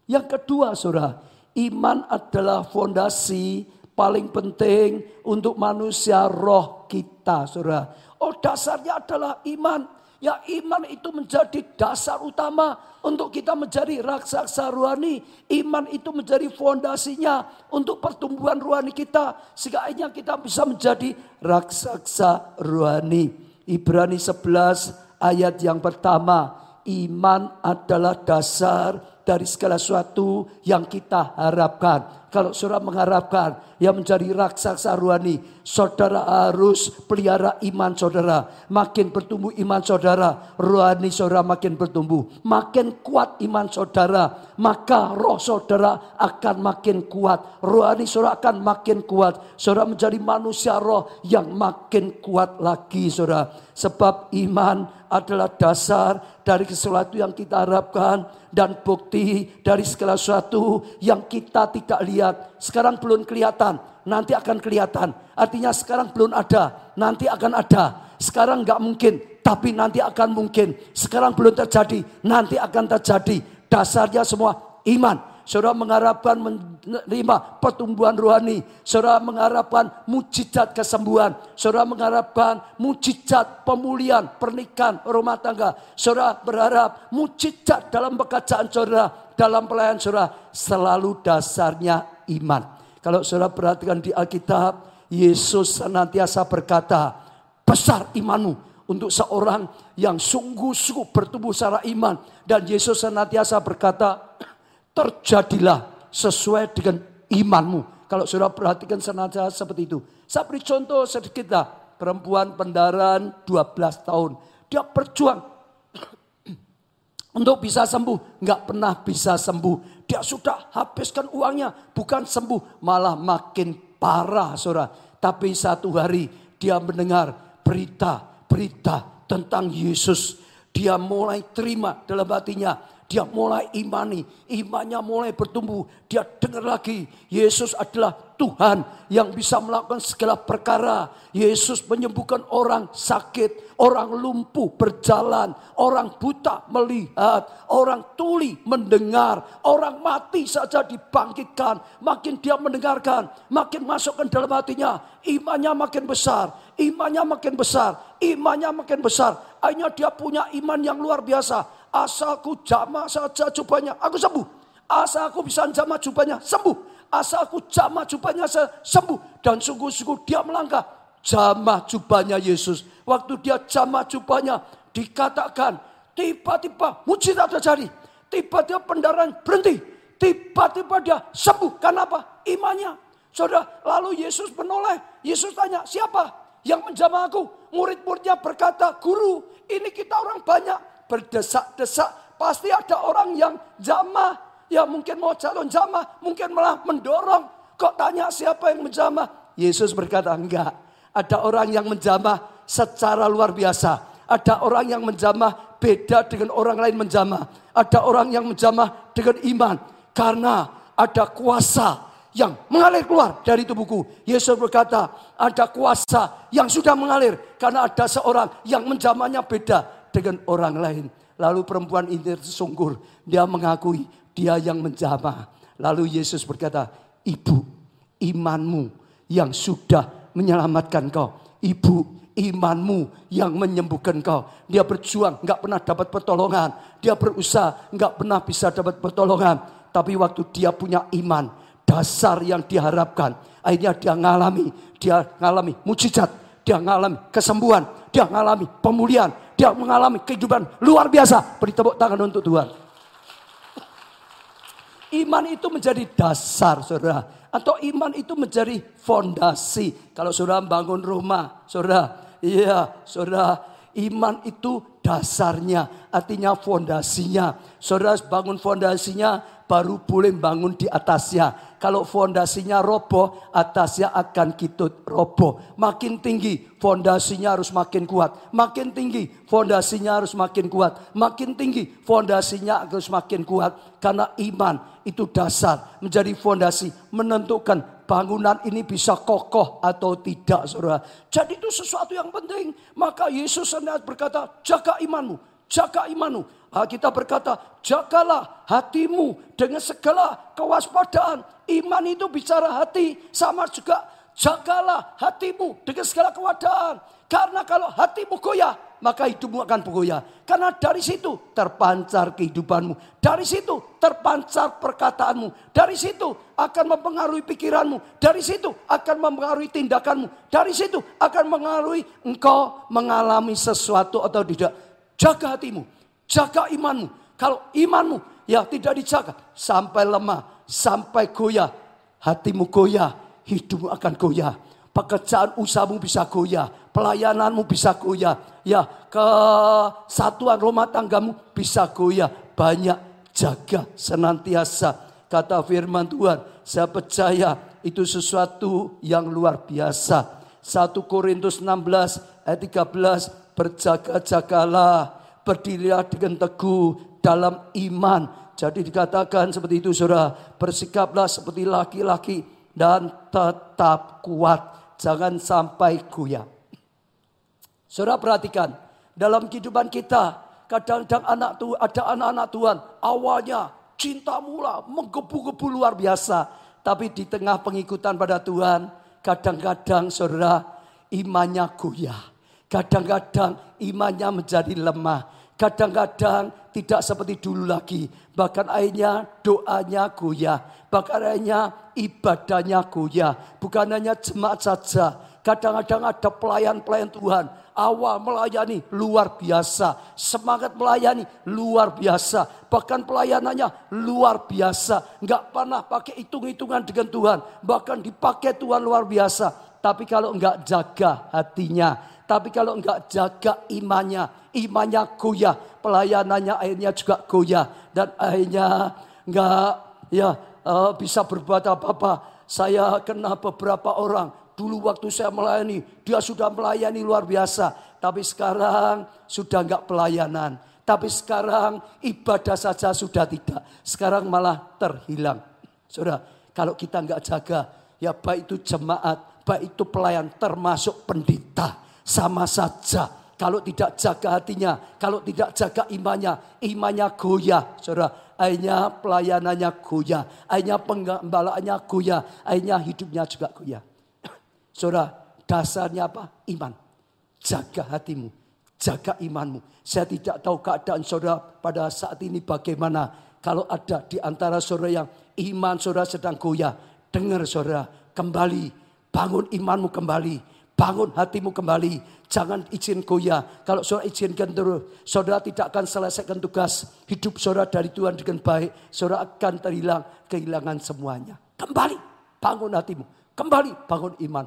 Yang kedua saudara Iman adalah fondasi paling penting untuk manusia roh kita, saudara. Oh dasarnya adalah iman. Ya iman itu menjadi dasar utama untuk kita menjadi raksasa rohani. Iman itu menjadi fondasinya untuk pertumbuhan rohani kita. Sehingga akhirnya kita bisa menjadi raksasa rohani. Ibrani 11 ayat yang pertama. Iman adalah dasar dari segala sesuatu yang kita harapkan. kalau saudara mengharapkan yang menjadi raksasa rohani, saudara harus pelihara iman saudara. Makin bertumbuh iman saudara, rohani saudara makin bertumbuh. Makin kuat iman saudara, maka roh saudara akan makin kuat. Rohani saudara akan makin kuat. Saudara menjadi manusia roh yang makin kuat lagi saudara. Sebab iman adalah dasar dari sesuatu yang kita harapkan dan bukti dari segala sesuatu yang kita tidak lihat. Sekarang belum kelihatan, nanti akan kelihatan. Artinya sekarang belum ada, nanti akan ada. Sekarang nggak mungkin, tapi nanti akan mungkin. Sekarang belum terjadi, nanti akan terjadi. Dasarnya semua iman. Saudara mengharapkan menerima pertumbuhan rohani. Saudara mengharapkan mujizat kesembuhan. Saudara mengharapkan mujizat pemulihan, pernikahan, rumah tangga. Saudara berharap mujizat dalam pekerjaan saudara, dalam pelayanan saudara. Selalu dasarnya iman. Kalau saudara perhatikan di Alkitab, Yesus senantiasa berkata, besar imanmu untuk seorang yang sungguh-sungguh bertumbuh secara iman. Dan Yesus senantiasa berkata, terjadilah sesuai dengan imanmu. Kalau sudah perhatikan sengaja seperti itu. Saya beri contoh sedikit lah. Perempuan pendaran 12 tahun. Dia berjuang untuk bisa sembuh. Nggak pernah bisa sembuh. Dia sudah habiskan uangnya. Bukan sembuh. Malah makin parah saudara. Tapi satu hari dia mendengar berita-berita tentang Yesus. Dia mulai terima dalam hatinya dia mulai imani, imannya mulai bertumbuh. Dia dengar lagi, Yesus adalah Tuhan yang bisa melakukan segala perkara. Yesus menyembuhkan orang sakit, orang lumpuh berjalan, orang buta melihat, orang tuli mendengar, orang mati saja dibangkitkan. Makin dia mendengarkan, makin masukkan dalam hatinya, imannya makin besar, imannya makin besar, imannya makin besar. Akhirnya dia punya iman yang luar biasa Asalku jama saja jubahnya, aku sembuh. Asal aku bisa jama jubahnya, sembuh. Asal aku jama jubahnya, sembuh. Dan sungguh-sungguh dia melangkah. Jama jubahnya Yesus. Waktu dia jama jubahnya, dikatakan, tiba-tiba mujizat terjadi. Tiba-tiba pendaraan berhenti. Tiba-tiba dia sembuh. Karena apa? Imannya. Saudara, lalu Yesus menoleh. Yesus tanya, siapa yang menjamah aku? Murid-muridnya berkata, guru, ini kita orang banyak berdesak-desak. Pasti ada orang yang jamah. Ya mungkin mau calon jamah. Mungkin malah mendorong. Kok tanya siapa yang menjamah? Yesus berkata enggak. Ada orang yang menjamah secara luar biasa. Ada orang yang menjamah beda dengan orang lain menjamah. Ada orang yang menjamah dengan iman. Karena ada kuasa yang mengalir keluar dari tubuhku. Yesus berkata, ada kuasa yang sudah mengalir karena ada seorang yang menjamahnya beda dengan orang lain. Lalu perempuan ini tersungkur. Dia mengakui dia yang menjamah. Lalu Yesus berkata, ibu imanmu yang sudah menyelamatkan kau. Ibu imanmu yang menyembuhkan kau. Dia berjuang, nggak pernah dapat pertolongan. Dia berusaha, nggak pernah bisa dapat pertolongan. Tapi waktu dia punya iman, dasar yang diharapkan. Akhirnya dia ngalami, dia ngalami mujizat, dia ngalami kesembuhan, dia ngalami pemulihan, dia mengalami kehidupan luar biasa. Beri tepuk tangan untuk Tuhan. Iman itu menjadi dasar, saudara. Atau iman itu menjadi fondasi. Kalau saudara bangun rumah, saudara. Iya, saudara. Iman itu dasarnya, artinya fondasinya. Saudara bangun fondasinya, baru boleh bangun di atasnya. Kalau fondasinya roboh, atasnya akan kitut roboh. Makin tinggi, fondasinya harus makin kuat. Makin tinggi, fondasinya harus makin kuat. Makin tinggi, fondasinya harus makin kuat. Karena iman itu dasar, menjadi fondasi, menentukan bangunan ini bisa kokoh atau tidak, saudara. Jadi itu sesuatu yang penting. Maka Yesus sendiri berkata, jaga imanmu, jaga imanmu. Kita berkata, jagalah hatimu dengan segala kewaspadaan. Iman itu bicara hati, sama juga jagalah hatimu dengan segala kewaspadaan. Karena kalau hatimu goyah, maka hidupmu akan bergoyah. Karena dari situ terpancar kehidupanmu. Dari situ terpancar perkataanmu. Dari situ akan mempengaruhi pikiranmu. Dari situ akan mempengaruhi tindakanmu. Dari situ akan mempengaruhi engkau mengalami sesuatu atau tidak. Jaga hatimu. Jaga imanmu. Kalau imanmu ya tidak dijaga sampai lemah, sampai goyah, hatimu goyah, hidupmu akan goyah. Pekerjaan usahamu bisa goyah, pelayananmu bisa goyah. Ya, kesatuan rumah tanggamu bisa goyah. Banyak jaga senantiasa. Kata firman Tuhan, saya percaya itu sesuatu yang luar biasa. 1 Korintus 16 ayat 13, berjaga-jagalah, berdirilah dengan teguh dalam iman. Jadi dikatakan seperti itu saudara, bersikaplah seperti laki-laki dan tetap kuat jangan sampai goyah. Saudara perhatikan, dalam kehidupan kita, kadang-kadang anak tuh ada anak-anak Tuhan, awalnya cinta mula, menggebu-gebu luar biasa. Tapi di tengah pengikutan pada Tuhan, kadang-kadang saudara imannya goyah. Kadang-kadang imannya menjadi lemah. Kadang-kadang tidak seperti dulu lagi. Bahkan akhirnya doanya goyah. Bahkan akhirnya ibadahnya goyah. Bukan hanya jemaat saja. Kadang-kadang ada pelayan-pelayan Tuhan. Awal melayani luar biasa. Semangat melayani luar biasa. Bahkan pelayanannya luar biasa. Enggak pernah pakai hitung-hitungan dengan Tuhan. Bahkan dipakai Tuhan luar biasa. Tapi kalau enggak jaga hatinya. Tapi kalau enggak jaga imannya, imannya goyah, pelayanannya akhirnya juga goyah dan akhirnya enggak ya uh, bisa berbuat apa-apa. Saya kenal beberapa orang dulu waktu saya melayani, dia sudah melayani luar biasa, tapi sekarang sudah enggak pelayanan. Tapi sekarang ibadah saja sudah tidak. Sekarang malah terhilang. Saudara, kalau kita enggak jaga, ya baik itu jemaat, baik itu pelayan, termasuk pendeta sama saja. Kalau tidak jaga hatinya, kalau tidak jaga imannya, imannya goyah. Saudara, akhirnya pelayanannya goyah, akhirnya penggembalaannya goyah, akhirnya hidupnya juga goyah. Saudara, dasarnya apa? Iman. Jaga hatimu, jaga imanmu. Saya tidak tahu keadaan saudara pada saat ini bagaimana. Kalau ada di antara saudara yang iman saudara sedang goyah, dengar saudara, kembali, bangun imanmu kembali Bangun hatimu kembali. Jangan izin goyah. Kalau saudara izinkan terus, saudara tidak akan selesaikan tugas hidup saudara dari Tuhan dengan baik. Saudara akan terhilang, kehilangan semuanya. Kembali, bangun hatimu. Kembali, bangun iman.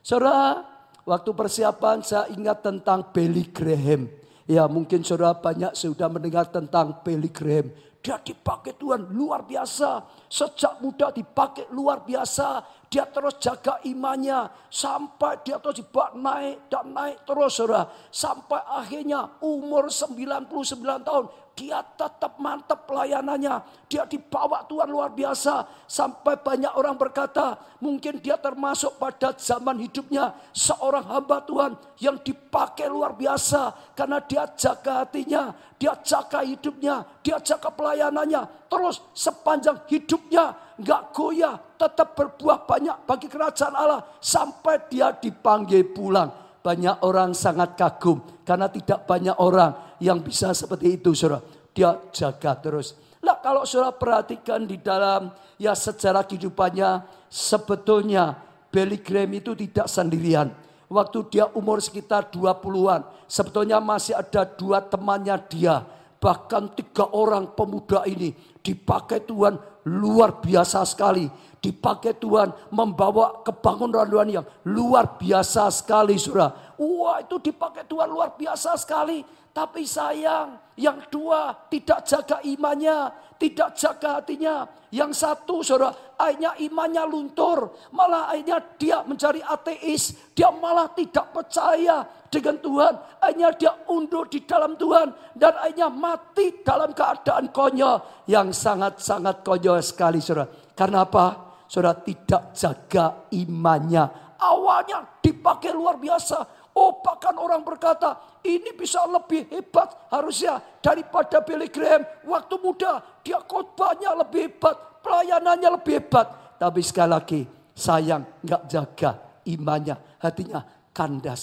Saudara, waktu persiapan saya ingat tentang Billy Graham. Ya mungkin saudara banyak sudah mendengar tentang Billy Graham. Dia dipakai Tuhan luar biasa. Sejak muda dipakai luar biasa. Dia terus jaga imannya. Sampai dia terus dibawa naik dan naik terus saudara. Sampai akhirnya umur 99 tahun. Dia tetap mantap pelayanannya. Dia dibawa Tuhan luar biasa. Sampai banyak orang berkata. Mungkin dia termasuk pada zaman hidupnya. Seorang hamba Tuhan yang dipakai luar biasa. Karena dia jaga hatinya. Dia jaga hidupnya. Dia jaga pelayanannya. Terus sepanjang hidupnya nggak goyah, tetap berbuah banyak bagi kerajaan Allah sampai dia dipanggil pulang. Banyak orang sangat kagum karena tidak banyak orang yang bisa seperti itu, saudara. Dia jaga terus. Nah, kalau saudara perhatikan di dalam ya sejarah kehidupannya, sebetulnya Billy Graham itu tidak sendirian. Waktu dia umur sekitar 20-an, sebetulnya masih ada dua temannya dia. Bahkan tiga orang pemuda ini dipakai Tuhan luar biasa sekali. Dipakai Tuhan membawa kebangunan Tuhan yang luar biasa sekali saudara. Wah itu dipakai Tuhan luar biasa sekali. Tapi sayang yang dua tidak jaga imannya, tidak jaga hatinya. Yang satu saudara akhirnya imannya luntur. Malah akhirnya dia mencari ateis. Dia malah tidak percaya dengan Tuhan. Akhirnya dia undur di dalam Tuhan. Dan akhirnya mati dalam keadaan konyol. Yang sangat-sangat konyol sekali saudara. Karena apa? Saudara tidak jaga imannya. Awalnya dipakai luar biasa Oh bahkan orang berkata ini bisa lebih hebat harusnya daripada Billy Graham. Waktu muda dia khotbahnya lebih hebat, pelayanannya lebih hebat. Tapi sekali lagi sayang nggak jaga imannya, hatinya kandas.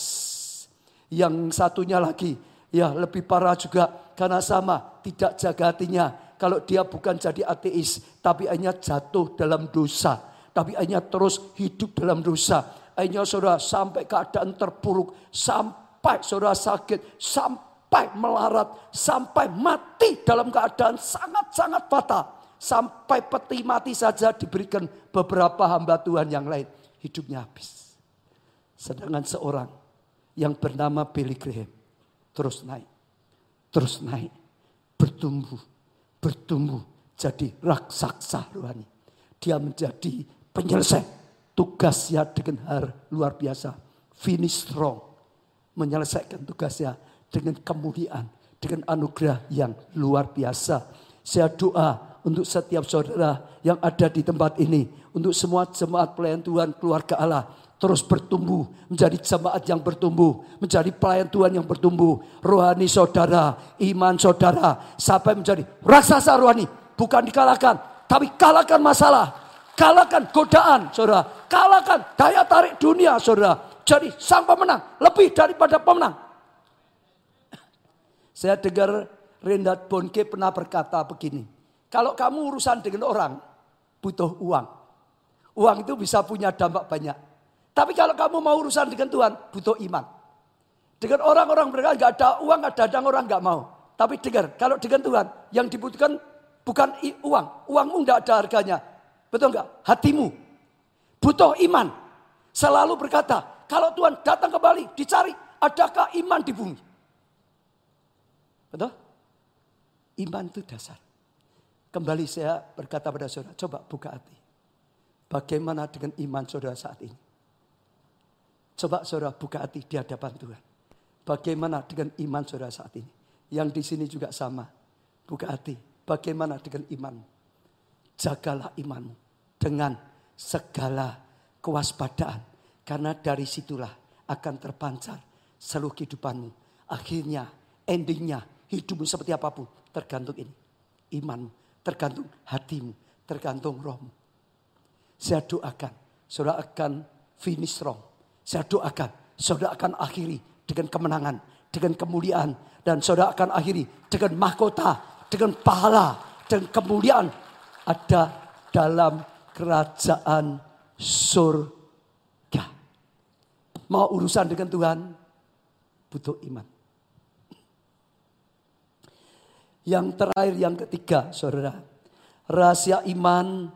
Yang satunya lagi ya lebih parah juga karena sama tidak jaga hatinya. Kalau dia bukan jadi ateis tapi hanya jatuh dalam dosa. Tapi hanya terus hidup dalam dosa Akhirnya saudara sampai keadaan terpuruk. Sampai saudara sakit. Sampai melarat. Sampai mati dalam keadaan sangat-sangat fatal. Sampai peti mati saja diberikan beberapa hamba Tuhan yang lain. Hidupnya habis. Sedangkan seorang yang bernama Billy Graham terus naik. Terus naik. Bertumbuh. Bertumbuh. Jadi raksasa rohani. Dia menjadi penyelesai tugasnya dengan har luar biasa. Finish strong. Menyelesaikan tugasnya dengan kemuliaan. Dengan anugerah yang luar biasa. Saya doa untuk setiap saudara yang ada di tempat ini. Untuk semua jemaat pelayan Tuhan keluarga Allah. Terus bertumbuh menjadi jemaat yang bertumbuh. Menjadi pelayan Tuhan yang bertumbuh. Rohani saudara, iman saudara. Sampai menjadi raksasa rohani. Bukan dikalahkan, tapi kalahkan masalah. Kalahkan godaan, saudara. Kalahkan daya tarik dunia, saudara. Jadi sang pemenang, lebih daripada pemenang. Saya dengar Rendat Bonke pernah berkata begini. Kalau kamu urusan dengan orang, butuh uang. Uang itu bisa punya dampak banyak. Tapi kalau kamu mau urusan dengan Tuhan, butuh iman. Dengan orang-orang mereka nggak ada uang, ada kadang orang nggak mau. Tapi dengar, kalau dengan Tuhan, yang dibutuhkan bukan uang. Uangmu nggak ada harganya. Betul nggak? Hatimu. Butuh iman. Selalu berkata, kalau Tuhan datang kembali, dicari, adakah iman di bumi? Betul? Iman itu dasar. Kembali saya berkata pada saudara, coba buka hati. Bagaimana dengan iman saudara saat ini? Coba saudara buka hati di hadapan Tuhan. Bagaimana dengan iman saudara saat ini? Yang di sini juga sama. Buka hati. Bagaimana dengan iman? Jagalah imanmu dengan segala kewaspadaan. Karena dari situlah akan terpancar seluruh kehidupanmu. Akhirnya, endingnya, hidupmu seperti apa pun. Tergantung ini. Imanmu, tergantung hatimu, tergantung rohmu. Saya doakan, saudara akan finish strong. Saya doakan, saudara akan akhiri dengan kemenangan, dengan kemuliaan. Dan saudara akan akhiri dengan mahkota, dengan pahala, dan kemuliaan. Ada dalam kerajaan surga. Mau urusan dengan Tuhan, butuh iman. Yang terakhir, yang ketiga, saudara. Rahasia iman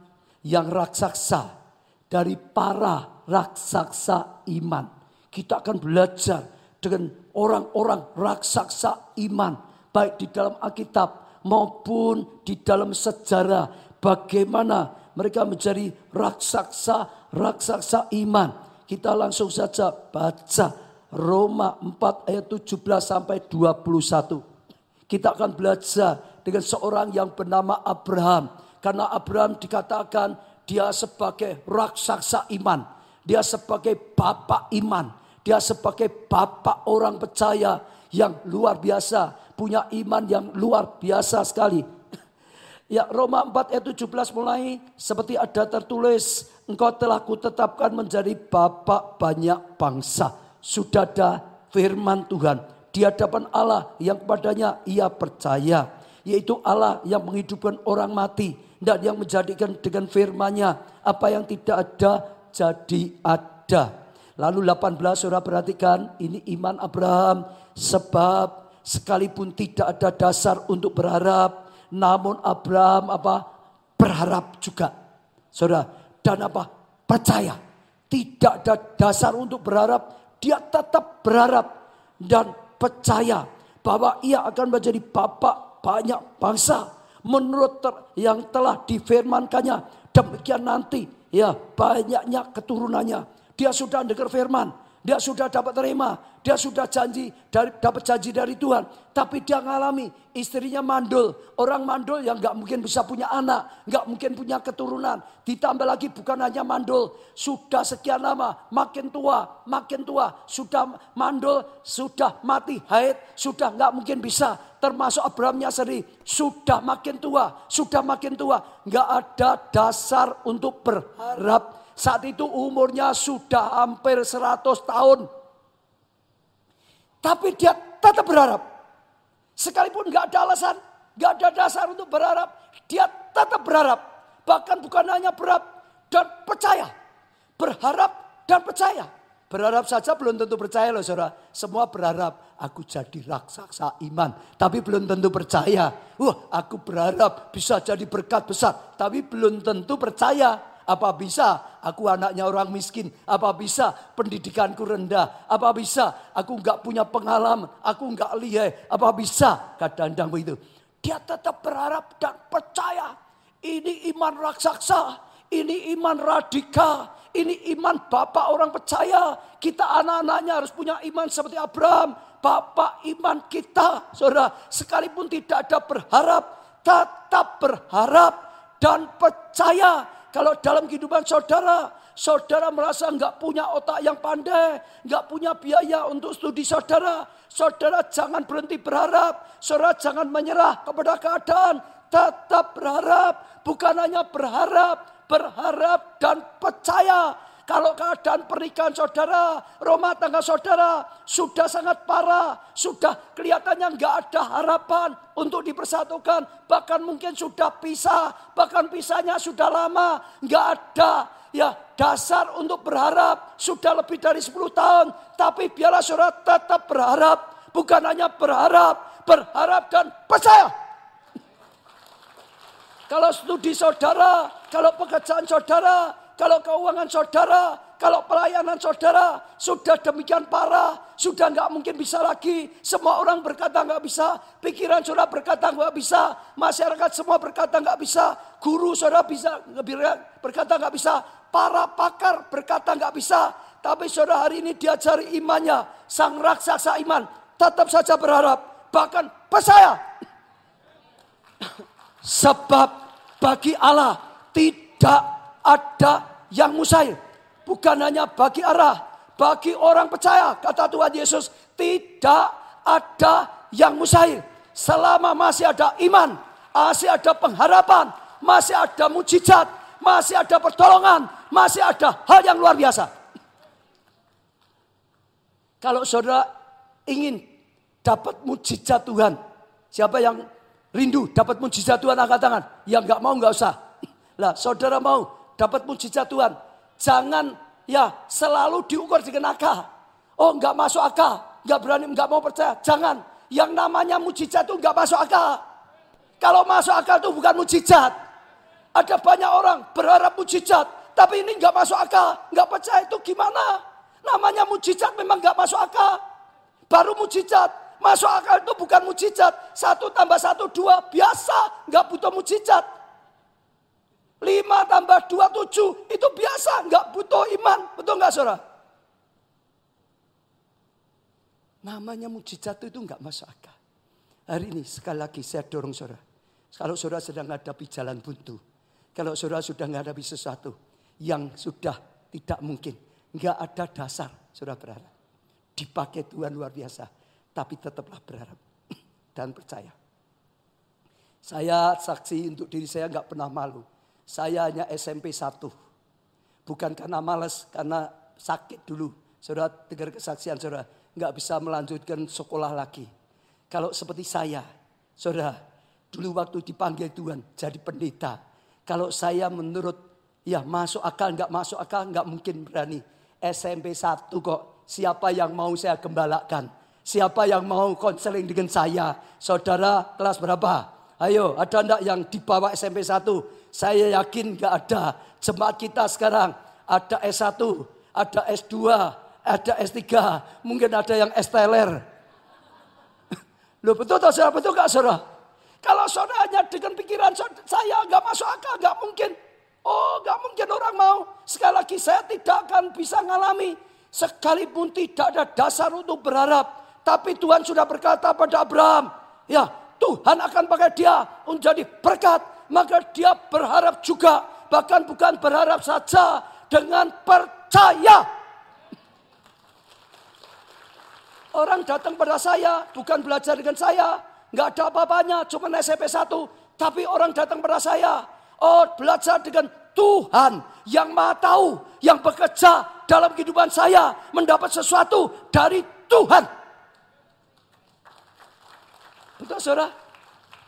yang raksasa dari para raksasa iman. Kita akan belajar dengan orang-orang raksasa iman. Baik di dalam Alkitab maupun di dalam sejarah. Bagaimana mereka menjadi raksasa, raksasa iman. Kita langsung saja baca Roma 4 ayat 17 sampai 21. Kita akan belajar dengan seorang yang bernama Abraham. Karena Abraham dikatakan dia sebagai raksasa iman. Dia sebagai bapak iman. Dia sebagai bapak orang percaya yang luar biasa. Punya iman yang luar biasa sekali. Ya Roma 4 ayat 17 mulai seperti ada tertulis. Engkau telah kutetapkan menjadi bapak banyak bangsa. Sudah ada firman Tuhan di hadapan Allah yang padanya ia percaya. Yaitu Allah yang menghidupkan orang mati. Dan yang menjadikan dengan firmannya. Apa yang tidak ada jadi ada. Lalu 18 saudara perhatikan ini iman Abraham. Sebab sekalipun tidak ada dasar untuk berharap. Namun Abraham apa? Berharap juga. Saudara dan apa? Percaya. Tidak ada dasar untuk berharap. Dia tetap berharap. Dan percaya bahwa ia akan menjadi bapak banyak bangsa menurut ter, yang telah difirmankannya demikian nanti ya banyaknya keturunannya dia sudah dengar firman dia sudah dapat terima, dia sudah janji dari dapat janji dari Tuhan, tapi dia ngalami istrinya mandul, orang mandul yang nggak mungkin bisa punya anak, nggak mungkin punya keturunan. Ditambah lagi bukan hanya mandul, sudah sekian lama, makin tua, makin tua, sudah mandul, sudah mati haid, sudah nggak mungkin bisa. Termasuk Abrahamnya sendiri, sudah makin tua, sudah makin tua, nggak ada dasar untuk berharap saat itu umurnya sudah hampir 100 tahun. Tapi dia tetap berharap. Sekalipun gak ada alasan, gak ada dasar untuk berharap. Dia tetap berharap. Bahkan bukan hanya berharap dan percaya. Berharap dan percaya. Berharap saja belum tentu percaya loh saudara. Semua berharap. aku jadi raksasa iman. Tapi belum tentu percaya. Wah aku berharap bisa jadi berkat besar. Tapi belum tentu percaya. Apa bisa aku anaknya orang miskin? Apa bisa pendidikanku rendah? Apa bisa aku nggak punya pengalaman? Aku nggak lihat. Apa bisa? Kadang-kadang begitu. Dia tetap berharap dan percaya. Ini iman raksasa. Ini iman radikal. Ini iman bapak orang percaya. Kita anak-anaknya harus punya iman seperti Abraham. Bapak iman kita. Saudara, sekalipun tidak ada berharap. Tetap berharap dan percaya kalau dalam kehidupan saudara, saudara merasa nggak punya otak yang pandai, nggak punya biaya untuk studi saudara, saudara jangan berhenti berharap, saudara jangan menyerah kepada keadaan, tetap berharap, bukan hanya berharap, berharap dan percaya kalau keadaan pernikahan saudara, rumah tangga saudara sudah sangat parah, sudah kelihatannya nggak ada harapan untuk dipersatukan, bahkan mungkin sudah pisah, bahkan pisahnya sudah lama, nggak ada ya dasar untuk berharap sudah lebih dari 10 tahun, tapi biarlah saudara tetap berharap, bukan hanya berharap, berharap dan percaya. Kalau studi saudara, kalau pekerjaan saudara, kalau keuangan saudara, kalau pelayanan saudara sudah demikian parah, sudah nggak mungkin bisa lagi. Semua orang berkata nggak bisa, pikiran saudara berkata nggak bisa, masyarakat semua berkata nggak bisa, guru saudara bisa berkata nggak bisa, para pakar berkata nggak bisa. Tapi saudara hari ini diajari imannya, sang raksasa iman, tetap saja berharap, bahkan percaya. Sebab bagi Allah tidak ada yang mustahil. Bukan hanya bagi arah, bagi orang percaya. Kata Tuhan Yesus, tidak ada yang mustahil. Selama masih ada iman, masih ada pengharapan, masih ada mujizat, masih ada pertolongan, masih ada hal yang luar biasa. Kalau saudara ingin dapat mujizat Tuhan, siapa yang rindu dapat mujizat Tuhan angkat tangan. Yang nggak mau nggak usah. Lah saudara mau dapat mujizat Tuhan. Jangan ya selalu diukur dengan akal. Oh nggak masuk akal, nggak berani, nggak mau percaya. Jangan. Yang namanya mujizat itu nggak masuk akal. Kalau masuk akal itu bukan mujizat. Ada banyak orang berharap mujizat, tapi ini nggak masuk akal, nggak percaya itu gimana? Namanya mujizat memang nggak masuk akal. Baru mujizat, masuk akal itu bukan mujizat. Satu tambah satu dua biasa, nggak butuh mujizat. 5 tambah 2, 7. Itu biasa, nggak butuh iman. Betul nggak saudara? Namanya mujizat itu nggak masuk akal. Hari ini sekali lagi saya dorong saudara. Kalau saudara sedang menghadapi jalan buntu. Kalau saudara sudah menghadapi sesuatu yang sudah tidak mungkin. Nggak ada dasar saudara berharap. Dipakai Tuhan luar biasa. Tapi tetaplah berharap dan percaya. Saya saksi untuk diri saya nggak pernah malu saya hanya SMP 1. Bukan karena malas, karena sakit dulu. Saudara dengar kesaksian saudara, nggak bisa melanjutkan sekolah lagi. Kalau seperti saya, saudara, dulu waktu dipanggil Tuhan jadi pendeta. Kalau saya menurut ya masuk akal, nggak masuk akal, nggak mungkin berani. SMP 1 kok, siapa yang mau saya gembalakan? Siapa yang mau konseling dengan saya? Saudara kelas berapa? Ayo, ada enggak yang di bawah SMP 1? Saya yakin gak ada. Jemaat kita sekarang ada S1, ada S2, ada S3, mungkin ada yang S teler. Loh betul tak saudara? Betul gak saudara? Kalau saudara hanya dengan pikiran saya gak masuk akal, gak mungkin. Oh gak mungkin orang mau. Sekali lagi saya tidak akan bisa ngalami. Sekalipun tidak ada dasar untuk berharap. Tapi Tuhan sudah berkata pada Abraham. Ya Tuhan akan pakai dia menjadi berkat maka dia berharap juga. Bahkan bukan berharap saja dengan percaya. Orang datang pada saya bukan belajar dengan saya. Nggak ada apa-apanya, cuma SMP 1. Tapi orang datang pada saya. Oh belajar dengan Tuhan yang maha tahu. Yang bekerja dalam kehidupan saya. Mendapat sesuatu dari Tuhan. Betul saudara?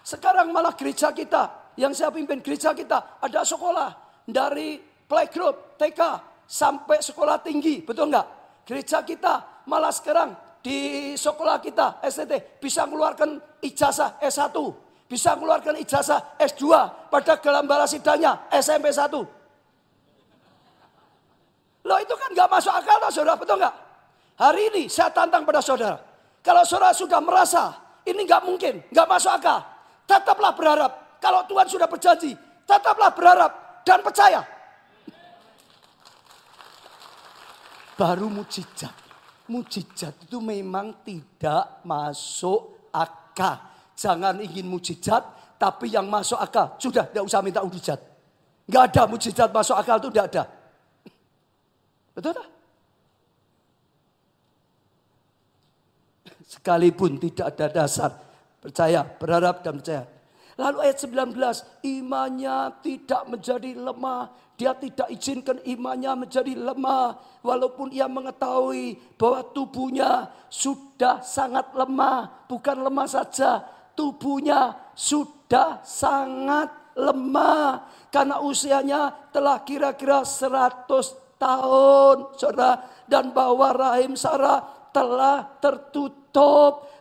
Sekarang malah gereja kita yang saya pimpin gereja kita ada sekolah dari playgroup TK sampai sekolah tinggi, betul nggak? Gereja kita malah sekarang di sekolah kita STT bisa mengeluarkan ijazah S1, bisa mengeluarkan ijazah S2, pada gelambara sidangnya SMP 1. Loh itu kan nggak masuk akal tak saudara, betul nggak? Hari ini saya tantang pada saudara. Kalau saudara sudah merasa ini nggak mungkin, nggak masuk akal, tetaplah berharap. Kalau Tuhan sudah berjanji, tetaplah berharap dan percaya. Baru mujizat mujizat itu memang tidak masuk akal. Jangan ingin mujizat, tapi yang masuk akal. Sudah, tidak usah minta mujizat. Nggak ada mujizat masuk akal itu tidak ada. Betul tak? Sekalipun tidak ada dasar. Percaya, berharap dan percaya. Lalu ayat 19, imannya tidak menjadi lemah. Dia tidak izinkan imannya menjadi lemah. Walaupun ia mengetahui bahwa tubuhnya sudah sangat lemah. Bukan lemah saja, tubuhnya sudah sangat lemah. Karena usianya telah kira-kira 100 tahun. Saudara, dan bahwa rahim Sarah telah tertutup.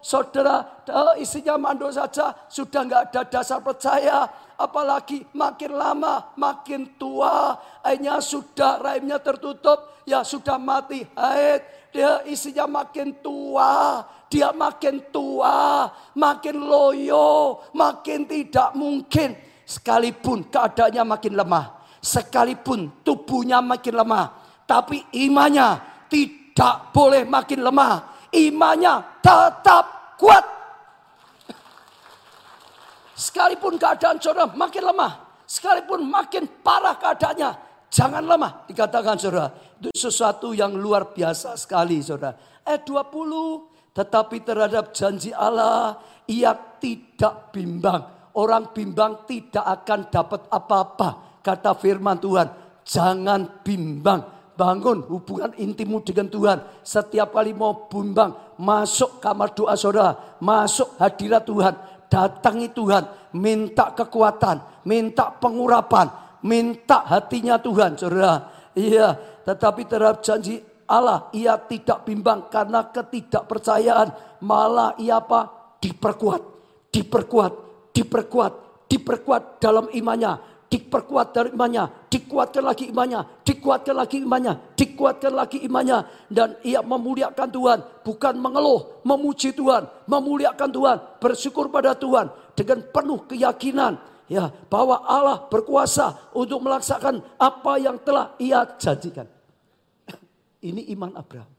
Saudara, isinya mandul saja. Sudah nggak ada dasar percaya. Apalagi makin lama makin tua, akhirnya sudah rahimnya tertutup, ya sudah mati. Haid, dia isinya makin tua, dia makin tua, makin loyo, makin tidak mungkin. Sekalipun keadaannya makin lemah, sekalipun tubuhnya makin lemah, tapi imannya tidak boleh makin lemah. Imannya tetap kuat. Sekalipun keadaan saudara makin lemah, sekalipun makin parah keadaannya, jangan lemah. Dikatakan saudara, itu sesuatu yang luar biasa sekali saudara. Eh 20, tetapi terhadap janji Allah, ia tidak bimbang. Orang bimbang tidak akan dapat apa-apa. Kata firman Tuhan, jangan bimbang bangun hubungan intimu dengan Tuhan. Setiap kali mau bimbang, masuk kamar doa saudara, masuk hadirat Tuhan datangi Tuhan, minta kekuatan, minta pengurapan, minta hatinya Tuhan, saudara. Iya, tetapi terhadap janji Allah, ia tidak bimbang karena ketidakpercayaan. Malah ia apa? Diperkuat, diperkuat, diperkuat, diperkuat dalam imannya diperkuat dari imannya, dikuatkan lagi imannya, dikuatkan lagi imannya, dikuatkan lagi imannya. Dan ia memuliakan Tuhan, bukan mengeluh, memuji Tuhan, memuliakan Tuhan, bersyukur pada Tuhan dengan penuh keyakinan ya bahwa Allah berkuasa untuk melaksanakan apa yang telah ia janjikan. Ini iman Abraham.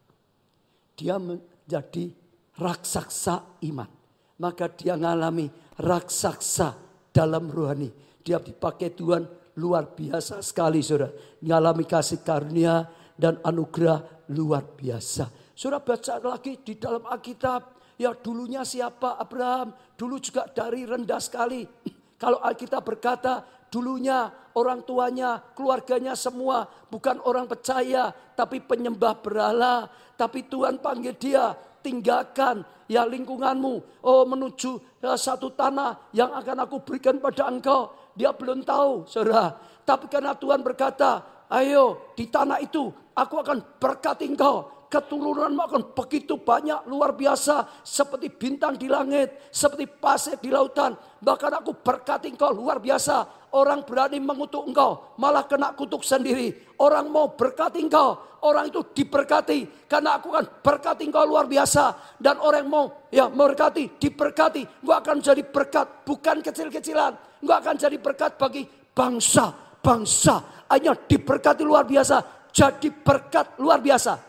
Dia menjadi raksasa iman. Maka dia mengalami raksasa dalam rohani dia dipakai Tuhan luar biasa sekali saudara. Mengalami kasih karunia dan anugerah luar biasa. Saudara baca lagi di dalam Alkitab. Ya dulunya siapa Abraham. Dulu juga dari rendah sekali. Kalau Alkitab berkata dulunya orang tuanya, keluarganya semua bukan orang percaya. Tapi penyembah berhala. Tapi Tuhan panggil dia tinggalkan ya lingkunganmu. Oh menuju ya, satu tanah yang akan aku berikan pada engkau. Dia belum tahu, saudara. Tapi karena Tuhan berkata, ayo di tanah itu aku akan berkati engkau. Keturunanmu akan begitu banyak, luar biasa. Seperti bintang di langit, seperti pasir di lautan. Bahkan aku berkati engkau luar biasa. Orang berani mengutuk engkau, malah kena kutuk sendiri. Orang mau berkati engkau, orang itu diberkati. Karena aku akan berkati engkau luar biasa. Dan orang mau ya berkati, diberkati. Gua akan jadi berkat, bukan kecil-kecilan Enggak akan jadi berkat bagi bangsa-bangsa. Hanya diberkati luar biasa. Jadi berkat luar biasa.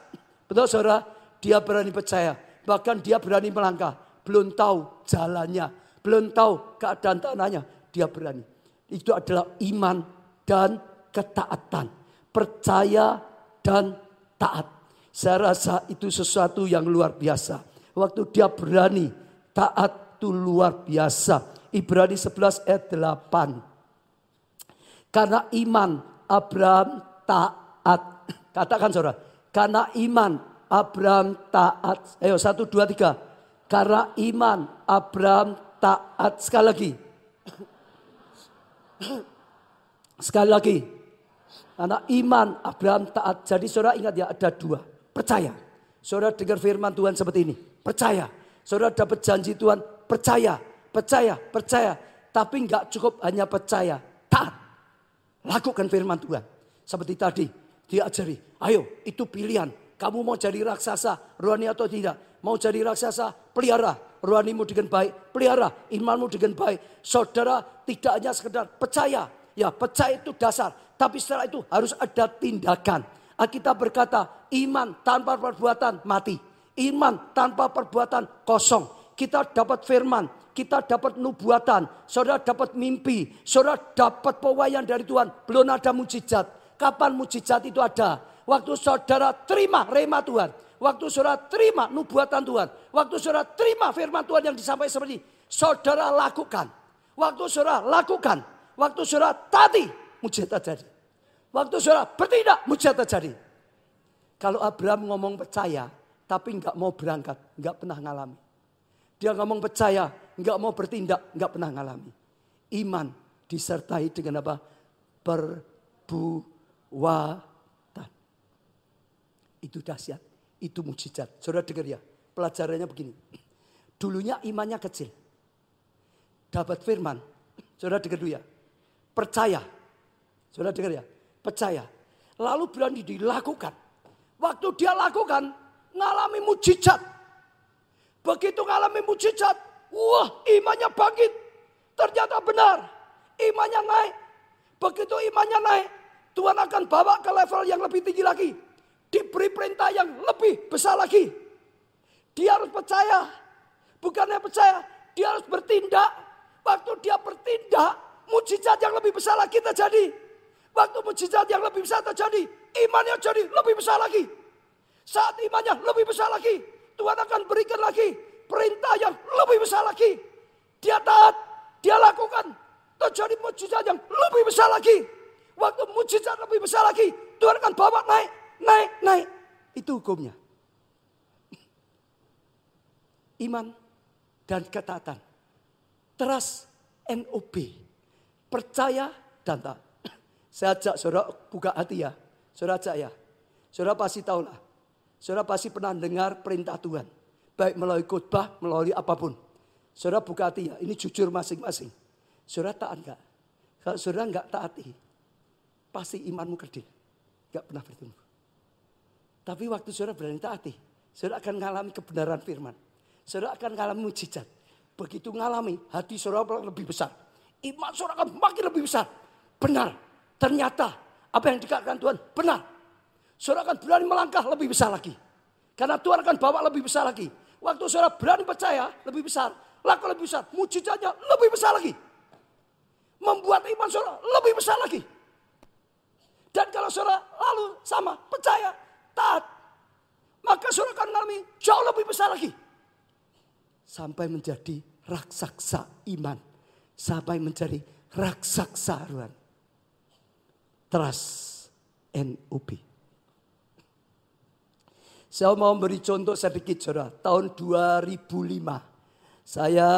Betul saudara? Dia berani percaya. Bahkan dia berani melangkah. Belum tahu jalannya. Belum tahu keadaan tanahnya. Dia berani. Itu adalah iman dan ketaatan. Percaya dan taat. Saya rasa itu sesuatu yang luar biasa. Waktu dia berani, taat itu luar biasa. Ibrani 11 ayat 8. Karena iman Abraham taat. Katakan saudara. Karena iman Abraham taat. Ayo satu dua tiga. Karena iman Abraham taat. Sekali lagi. Sekali lagi. Karena iman Abraham taat. Jadi saudara ingat ya ada dua. Percaya. Saudara dengar firman Tuhan seperti ini. percaya. Saudara dapat janji Tuhan, percaya, percaya, percaya. Tapi nggak cukup hanya percaya, taat. Lakukan firman Tuhan. Seperti tadi, diajari, ayo itu pilihan. Kamu mau jadi raksasa, rohani atau tidak. Mau jadi raksasa, pelihara. Rohanimu dengan baik, pelihara. Imanmu dengan baik. Saudara tidak hanya sekedar percaya. Ya percaya itu dasar. Tapi setelah itu harus ada tindakan. Alkitab berkata, iman tanpa perbuatan mati. Iman tanpa perbuatan kosong. Kita dapat firman, kita dapat nubuatan, saudara dapat mimpi, saudara dapat pewayan dari Tuhan. Belum ada mujizat. Kapan mujizat itu ada? Waktu saudara terima rema Tuhan. Waktu saudara terima nubuatan Tuhan. Waktu saudara terima firman Tuhan yang disampaikan seperti saudara lakukan. Waktu saudara lakukan. Waktu saudara tadi mujizat terjadi. Waktu saudara bertindak, mujizat terjadi. Kalau Abraham ngomong percaya, tapi nggak mau berangkat, nggak pernah ngalami. Dia ngomong percaya, nggak mau bertindak, nggak pernah ngalami. Iman disertai dengan apa? Perbuatan. Itu dahsyat, itu mujizat. Saudara dengar ya, pelajarannya begini. Dulunya imannya kecil. Dapat firman, saudara dengar dulu ya. Percaya, saudara dengar ya percaya. Lalu berani dilakukan. Waktu dia lakukan, ngalami mujizat. Begitu ngalami mujizat, wah imannya bangkit. Ternyata benar, imannya naik. Begitu imannya naik, Tuhan akan bawa ke level yang lebih tinggi lagi. Diberi perintah yang lebih besar lagi. Dia harus percaya. Bukannya percaya, dia harus bertindak. Waktu dia bertindak, mujizat yang lebih besar lagi terjadi. Waktu mujizat yang lebih besar terjadi, imannya jadi lebih besar lagi. Saat imannya lebih besar lagi, Tuhan akan berikan lagi perintah yang lebih besar lagi. Dia taat, dia lakukan. Terjadi mujizat yang lebih besar lagi. Waktu mujizat lebih besar lagi, Tuhan akan bawa naik, naik, naik. Itu hukumnya. Iman dan ketaatan. Trust NOB. Percaya dan taat. Saya ajak saudara buka hati ya. Saudara ajak ya. Saudara pasti tahu lah. Saudara pasti pernah dengar perintah Tuhan. Baik melalui khotbah, melalui apa pun. Saudara buka hati ya. Ini jujur masing-masing. Saudara taat enggak? Kalau saudara enggak taati, pasti imanmu kerdil. Enggak pernah bertumbuh. Tapi waktu saudara berani taati, saudara akan mengalami kebenaran firman. Saudara akan mengalami mujizat. Begitu mengalami, hati saudara lebih besar. Iman saudara akan makin lebih besar. Benar, Ternyata apa yang dikatakan Tuhan benar. Saudara akan berani melangkah lebih besar lagi. Karena Tuhan akan bawa lebih besar lagi. Waktu saudara berani percaya lebih besar. Laku lebih besar. Mujizatnya lebih besar lagi. Membuat iman saudara lebih besar lagi. Dan kalau saudara lalu sama percaya, taat. Maka saudara akan mengalami jauh lebih besar lagi. Sampai menjadi raksasa iman. Sampai menjadi raksasa ruan trust NUB. Saya mau beri contoh sedikit saudara. Tahun 2005 saya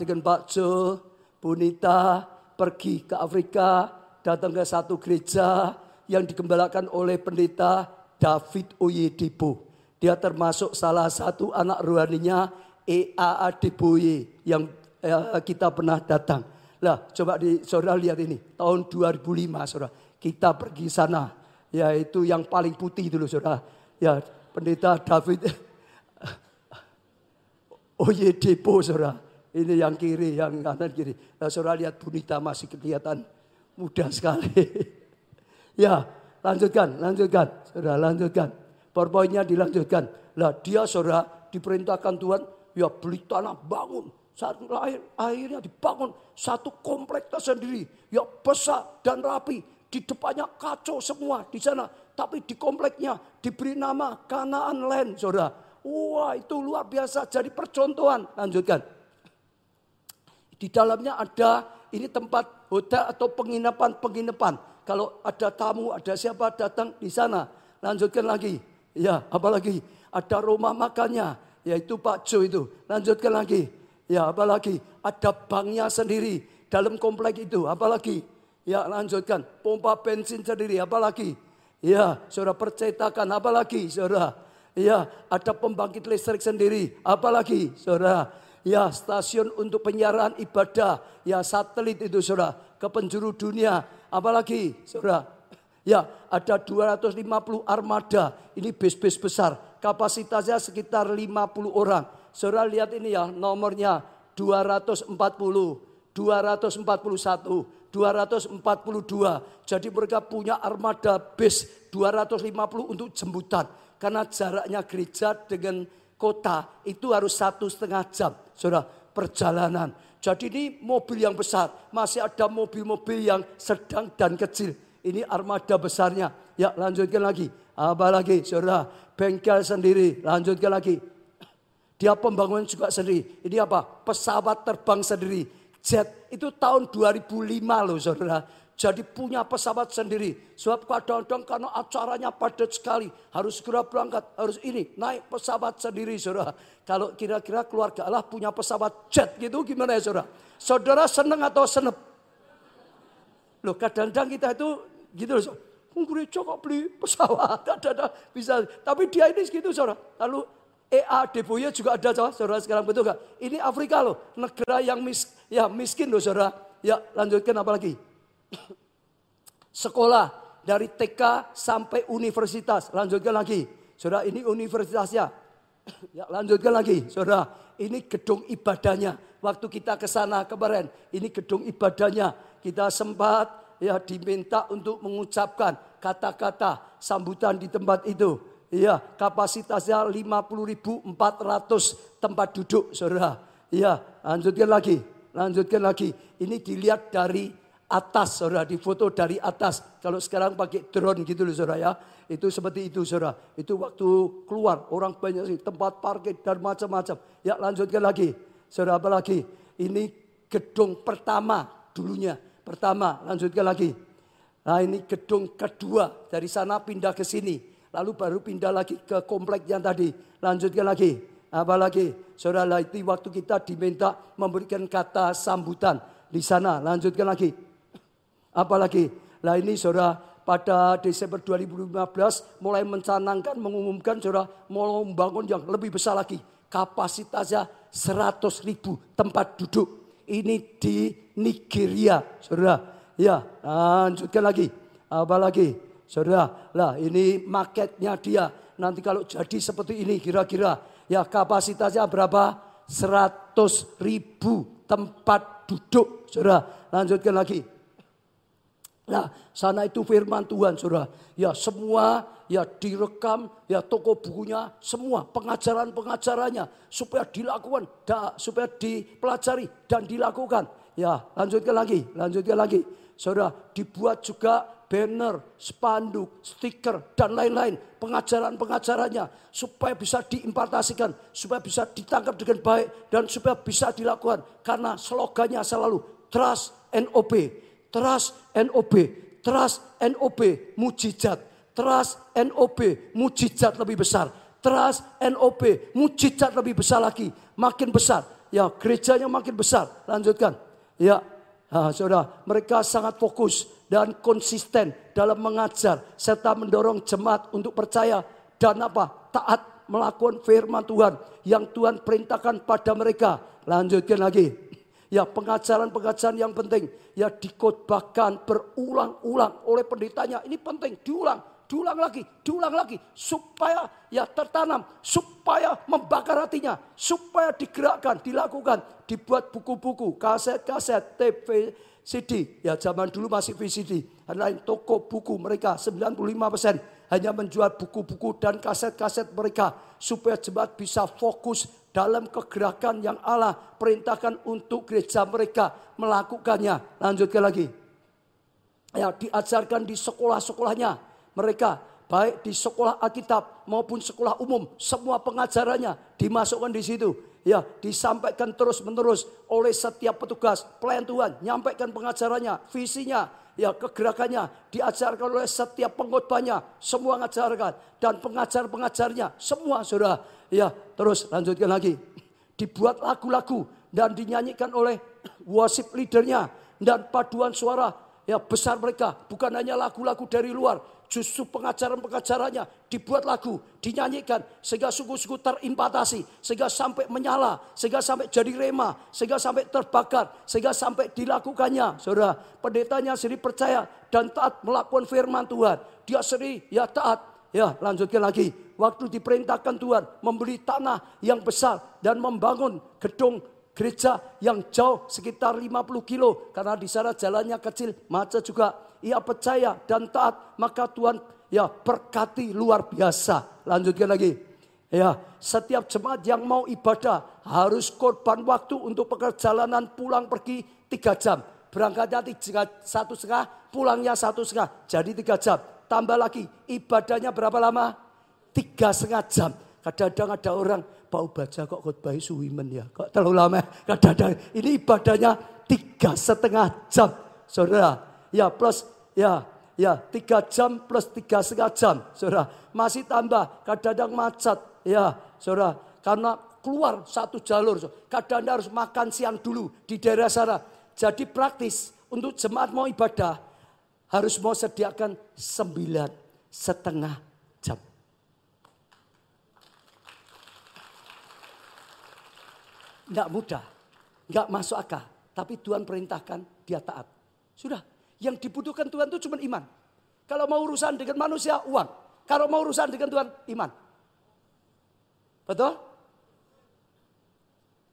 dengan Pak Jo, Bunita pergi ke Afrika, datang ke satu gereja yang digembalakan oleh pendeta David Oyedepo. Dia termasuk salah satu anak rohaninya EAA Deboye yang eh, kita pernah datang. Lah, coba di saudara lihat ini, tahun 2005 saudara kita pergi sana. Yaitu yang paling putih dulu saudara. Ya pendeta David. Oh ye depo saudara. Ini yang kiri, yang kanan kiri. Nah, saudara lihat Bunita masih kelihatan muda sekali. ya lanjutkan, lanjutkan. Saudara lanjutkan. Powerpointnya dilanjutkan. Lah dia saudara diperintahkan Tuhan. Ya beli tanah bangun. Saat lahir akhirnya dibangun satu komplek tersendiri. Ya besar dan rapi di depannya kacau semua di sana. Tapi di kompleknya diberi nama Kanaan Land, saudara. Wah itu luar biasa jadi percontohan. Lanjutkan. Di dalamnya ada ini tempat hotel atau penginapan-penginapan. Kalau ada tamu, ada siapa datang di sana. Lanjutkan lagi. Ya, apalagi ada rumah makannya, yaitu Pak Jo itu. Lanjutkan lagi. Ya, apalagi ada banknya sendiri dalam komplek itu. Apalagi Ya lanjutkan. Pompa bensin sendiri apalagi. Ya saudara percetakan apalagi saudara. Ya, ada pembangkit listrik sendiri. Apalagi, saudara. Ya, stasiun untuk penyiaran ibadah. Ya, satelit itu, saudara. Ke penjuru dunia. Apalagi, saudara. Ya, ada 250 armada. Ini bis-bis besar. Kapasitasnya sekitar 50 orang. Saudara lihat ini ya, nomornya 240, 241, 242. Jadi mereka punya armada bis 250 untuk jemputan. Karena jaraknya gereja dengan kota itu harus satu setengah jam. Saudara, perjalanan. Jadi ini mobil yang besar. Masih ada mobil-mobil yang sedang dan kecil. Ini armada besarnya. Ya lanjutkan lagi. Apa lagi saudara? Bengkel sendiri. Lanjutkan lagi. Dia pembangunan juga sendiri. Ini apa? Pesawat terbang sendiri. Jet itu tahun 2005 loh saudara. Jadi punya pesawat sendiri. Sebab kadang-kadang karena acaranya padat sekali. Harus segera berangkat. Harus ini. Naik pesawat sendiri saudara. Kalau kira-kira keluarga Allah punya pesawat jet gitu gimana ya saudara? Saudara seneng atau senep? Loh kadang-kadang kita itu gitu loh. Saudara. Beli pesawat. Ada, ada, bisa. Tapi dia ini segitu saudara. Lalu EA Deboya juga ada saudara sekarang betul gak? Ini Afrika loh. Negara yang mis, ya miskin loh saudara. Ya lanjutkan apa lagi? Sekolah dari TK sampai universitas. Lanjutkan lagi. Saudara ini universitasnya. Ya, lanjutkan lagi. Saudara, ini gedung ibadahnya. Waktu kita ke sana kemarin, ini gedung ibadahnya. Kita sempat ya diminta untuk mengucapkan kata-kata sambutan di tempat itu. Iya, kapasitasnya 50.400 tempat duduk, Saudara. Iya, lanjutkan lagi. Lanjutkan lagi. Ini dilihat dari atas saudara, di foto dari atas. Kalau sekarang pakai drone gitu loh saudara ya. Itu seperti itu saudara. Itu waktu keluar orang banyak sih tempat parkir dan macam-macam. Ya lanjutkan lagi. Saudara apa lagi? Ini gedung pertama dulunya. Pertama lanjutkan lagi. Nah ini gedung kedua dari sana pindah ke sini. Lalu baru pindah lagi ke komplek yang tadi. Lanjutkan lagi. Apa lagi? Saudara itu waktu kita diminta memberikan kata sambutan di sana. Lanjutkan lagi. Apalagi, lah ini saudara pada Desember 2015 mulai mencanangkan, mengumumkan saudara mau membangun yang lebih besar lagi. Kapasitasnya 100 ribu tempat duduk. Ini di Nigeria, saudara. Ya, lanjutkan lagi. Apalagi, saudara. Lah ini marketnya dia. Nanti kalau jadi seperti ini kira-kira. Ya kapasitasnya berapa? 100 ribu tempat duduk, saudara. Lanjutkan lagi. Nah, sana itu firman Tuhan, saudara. Ya, semua ya direkam, ya toko bukunya, semua pengajaran-pengajarannya supaya dilakukan, da, supaya dipelajari dan dilakukan. Ya, lanjutkan lagi, lanjutkan lagi. Saudara, dibuat juga banner, spanduk, stiker, dan lain-lain. Pengajaran-pengajarannya supaya bisa diimpartasikan, supaya bisa ditangkap dengan baik, dan supaya bisa dilakukan. Karena slogannya selalu trust and obey Trust NOB, trust NOB, mujizat. Trust NOB, mujizat lebih besar. Trust NOB, mujizat lebih besar lagi. Makin besar. Ya, gerejanya makin besar. Lanjutkan. Ya, nah, saudara, mereka sangat fokus dan konsisten dalam mengajar serta mendorong jemaat untuk percaya dan apa? Taat melakukan firman Tuhan yang Tuhan perintahkan pada mereka. Lanjutkan lagi. Ya pengajaran-pengajaran yang penting. Ya dikotbahkan berulang-ulang oleh pendetanya. Ini penting diulang, diulang lagi, diulang lagi. Supaya ya tertanam, supaya membakar hatinya. Supaya digerakkan, dilakukan. Dibuat buku-buku, kaset-kaset, TV, CD. Ya zaman dulu masih VCD. Lain toko buku mereka 95% hanya menjual buku-buku dan kaset-kaset mereka. Supaya jemaat bisa fokus dalam kegerakan yang Allah perintahkan untuk gereja mereka melakukannya. Lanjutkan lagi. Ya, diajarkan di sekolah-sekolahnya mereka baik di sekolah Alkitab maupun sekolah umum semua pengajarannya dimasukkan di situ ya disampaikan terus-menerus oleh setiap petugas pelayan Tuhan nyampaikan pengajarannya visinya ya kegerakannya diajarkan oleh setiap pengkhotbahnya semua mengajarkan dan pengajar-pengajarnya semua sudah ya terus lanjutkan lagi dibuat lagu-lagu dan dinyanyikan oleh worship leadernya dan paduan suara ya besar mereka bukan hanya lagu-lagu dari luar justru pengajaran-pengajarannya dibuat lagu, dinyanyikan sehingga suku-suku terimpatasi, sehingga sampai menyala, sehingga sampai jadi rema, sehingga sampai terbakar, sehingga sampai dilakukannya. Saudara, pendetanya sendiri percaya dan taat melakukan firman Tuhan. Dia sendiri ya taat. Ya, lanjutkan lagi. Waktu diperintahkan Tuhan membeli tanah yang besar dan membangun gedung gereja yang jauh sekitar 50 kilo karena di sana jalannya kecil, macet juga ia percaya dan taat, maka Tuhan ya berkati luar biasa. Lanjutkan lagi. Ya, setiap jemaat yang mau ibadah harus korban waktu untuk perjalanan pulang pergi tiga jam. Berangkatnya tiga, satu setengah, pulangnya satu setengah. Jadi tiga jam. Tambah lagi, ibadahnya berapa lama? Tiga setengah jam. Kadang-kadang ada orang, bau baca kok khotbah suwimen ya. Kok terlalu lama? Kadang-kadang ini ibadahnya tiga setengah jam. Saudara, ya plus ya ya tiga jam plus tiga setengah jam, saudara. Masih tambah, kadang-kadang macet, ya, saudara. Karena keluar satu jalur, kadang-kadang harus makan siang dulu di daerah sana. Jadi praktis untuk jemaat mau ibadah harus mau sediakan sembilan setengah jam. Nggak mudah, nggak masuk akal. Tapi Tuhan perintahkan dia taat. Sudah, yang dibutuhkan Tuhan itu cuma iman. Kalau mau urusan dengan manusia, uang. Kalau mau urusan dengan Tuhan, iman. Betul?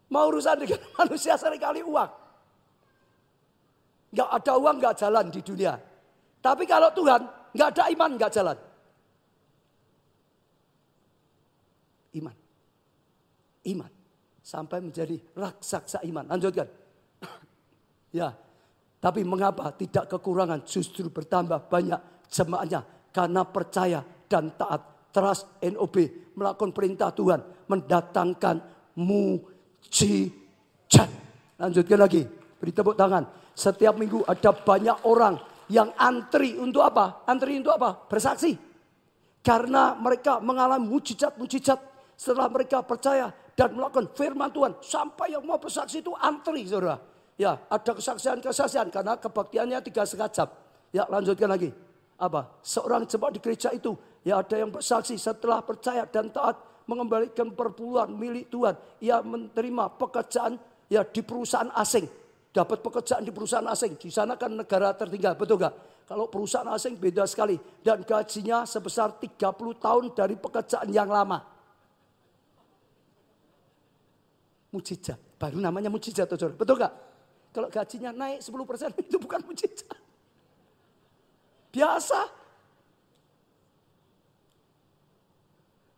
Mau urusan dengan manusia sering kali uang. Gak ada uang, gak jalan di dunia. Tapi kalau Tuhan, gak ada iman, gak jalan. Iman. Iman. Sampai menjadi raksasa iman. Lanjutkan. ya, tapi mengapa tidak kekurangan justru bertambah banyak jemaatnya karena percaya dan taat trust NOB melakukan perintah Tuhan mendatangkan mujizat. Lanjutkan lagi, beri tepuk tangan. Setiap minggu ada banyak orang yang antri untuk apa? Antri untuk apa? Bersaksi. Karena mereka mengalami mujizat-mujizat setelah mereka percaya dan melakukan firman Tuhan. Sampai yang mau bersaksi itu antri saudara. Ya, ada kesaksian-kesaksian karena kebaktiannya tiga setengah jam. Ya, lanjutkan lagi. Apa? Seorang jemaat di gereja itu, ya ada yang bersaksi setelah percaya dan taat mengembalikan perpuluhan milik Tuhan. Ia menerima pekerjaan ya di perusahaan asing. Dapat pekerjaan di perusahaan asing. Di sana kan negara tertinggal, betul gak? Kalau perusahaan asing beda sekali. Dan gajinya sebesar 30 tahun dari pekerjaan yang lama. Mujizat. Baru namanya mujizat, betul gak? Kalau gajinya naik 10% itu bukan mujizat. Biasa.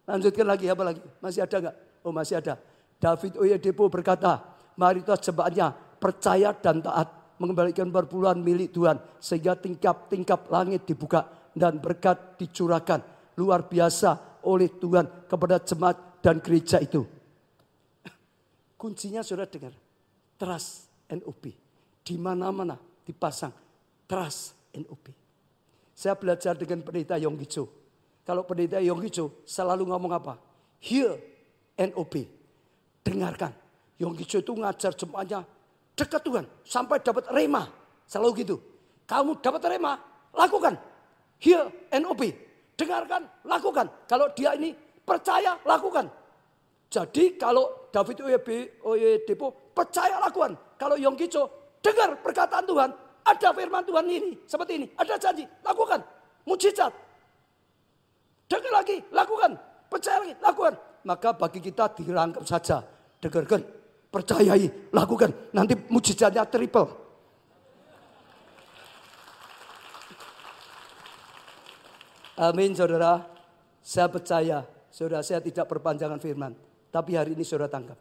Lanjutkan lagi apa lagi? Masih ada nggak? Oh masih ada. David Oyedepo berkata, mari kita jemaatnya percaya dan taat mengembalikan perpuluhan milik Tuhan sehingga tingkap-tingkap langit dibuka dan berkat dicurahkan luar biasa oleh Tuhan kepada jemaat dan gereja itu. Kuncinya sudah dengar. Trust NOP. Di mana-mana dipasang trust NOP. Saya belajar dengan pendeta Yonggicho. Kalau pendeta Yonggicho selalu ngomong apa? Hear NOP. Dengarkan. Yonggicho itu ngajar jemaatnya dekat Tuhan. Sampai dapat rema. Selalu gitu. Kamu dapat rema, lakukan. Hear NOP. Dengarkan, lakukan. Kalau dia ini percaya, lakukan. Jadi kalau David Oyedepo percaya lakukan. Kalau Yonggicho dengar perkataan Tuhan, ada firman Tuhan ini, seperti ini, ada janji, lakukan, mujizat. Dengar lagi, lakukan, percaya lagi, lakukan. Maka bagi kita dirangkap saja, dengarkan, percayai, lakukan. Nanti mujizatnya triple. Amin saudara. Saya percaya, saudara saya tidak perpanjangan firman. Tapi hari ini saudara tangkap.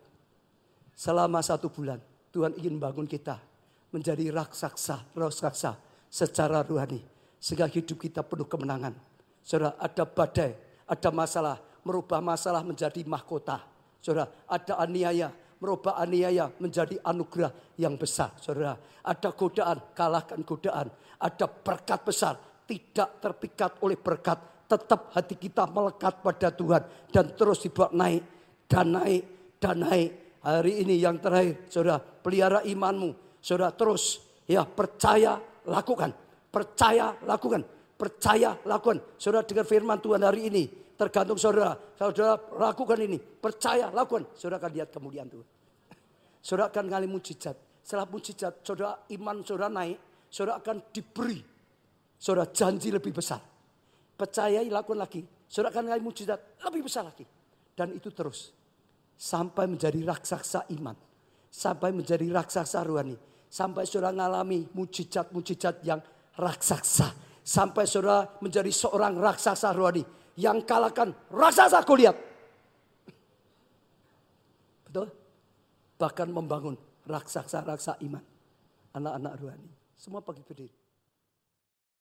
Selama satu bulan, Tuhan ingin bangun kita menjadi raksasa, raksasa secara rohani. Sehingga hidup kita penuh kemenangan. Saudara, ada badai, ada masalah, merubah masalah menjadi mahkota. Saudara, ada aniaya, merubah aniaya menjadi anugerah yang besar. Saudara, ada godaan, kalahkan godaan. Ada berkat besar, tidak terpikat oleh berkat. Tetap hati kita melekat pada Tuhan dan terus dibuat naik dan naik dan naik Hari ini yang terakhir, saudara, pelihara imanmu. Saudara terus, ya percaya, lakukan. Percaya, lakukan. percaya, lakukan. Saudara dengar firman Tuhan hari ini. Tergantung saudara. Kalau saudara lakukan ini, percaya, lakukan. Saudara akan lihat kemuliaan Tuhan. Saudara akan ngalih mujizat. Setelah mujizat, saudara iman saudara naik. Saudara akan diberi. Saudara janji lebih besar. Percayai, lakukan lagi. Saudara akan ngalih mujizat lebih besar lagi. Dan itu terus. Sampai menjadi raksasa iman. Sampai menjadi raksasa rohani. Sampai saudara mengalami mujizat-mujizat yang raksasa. Sampai saudara menjadi seorang raksasa rohani. Yang kalahkan raksasa Goliat. Betul? Bahkan membangun raksasa-raksasa iman. Anak-anak rohani. Semua pagi berdiri.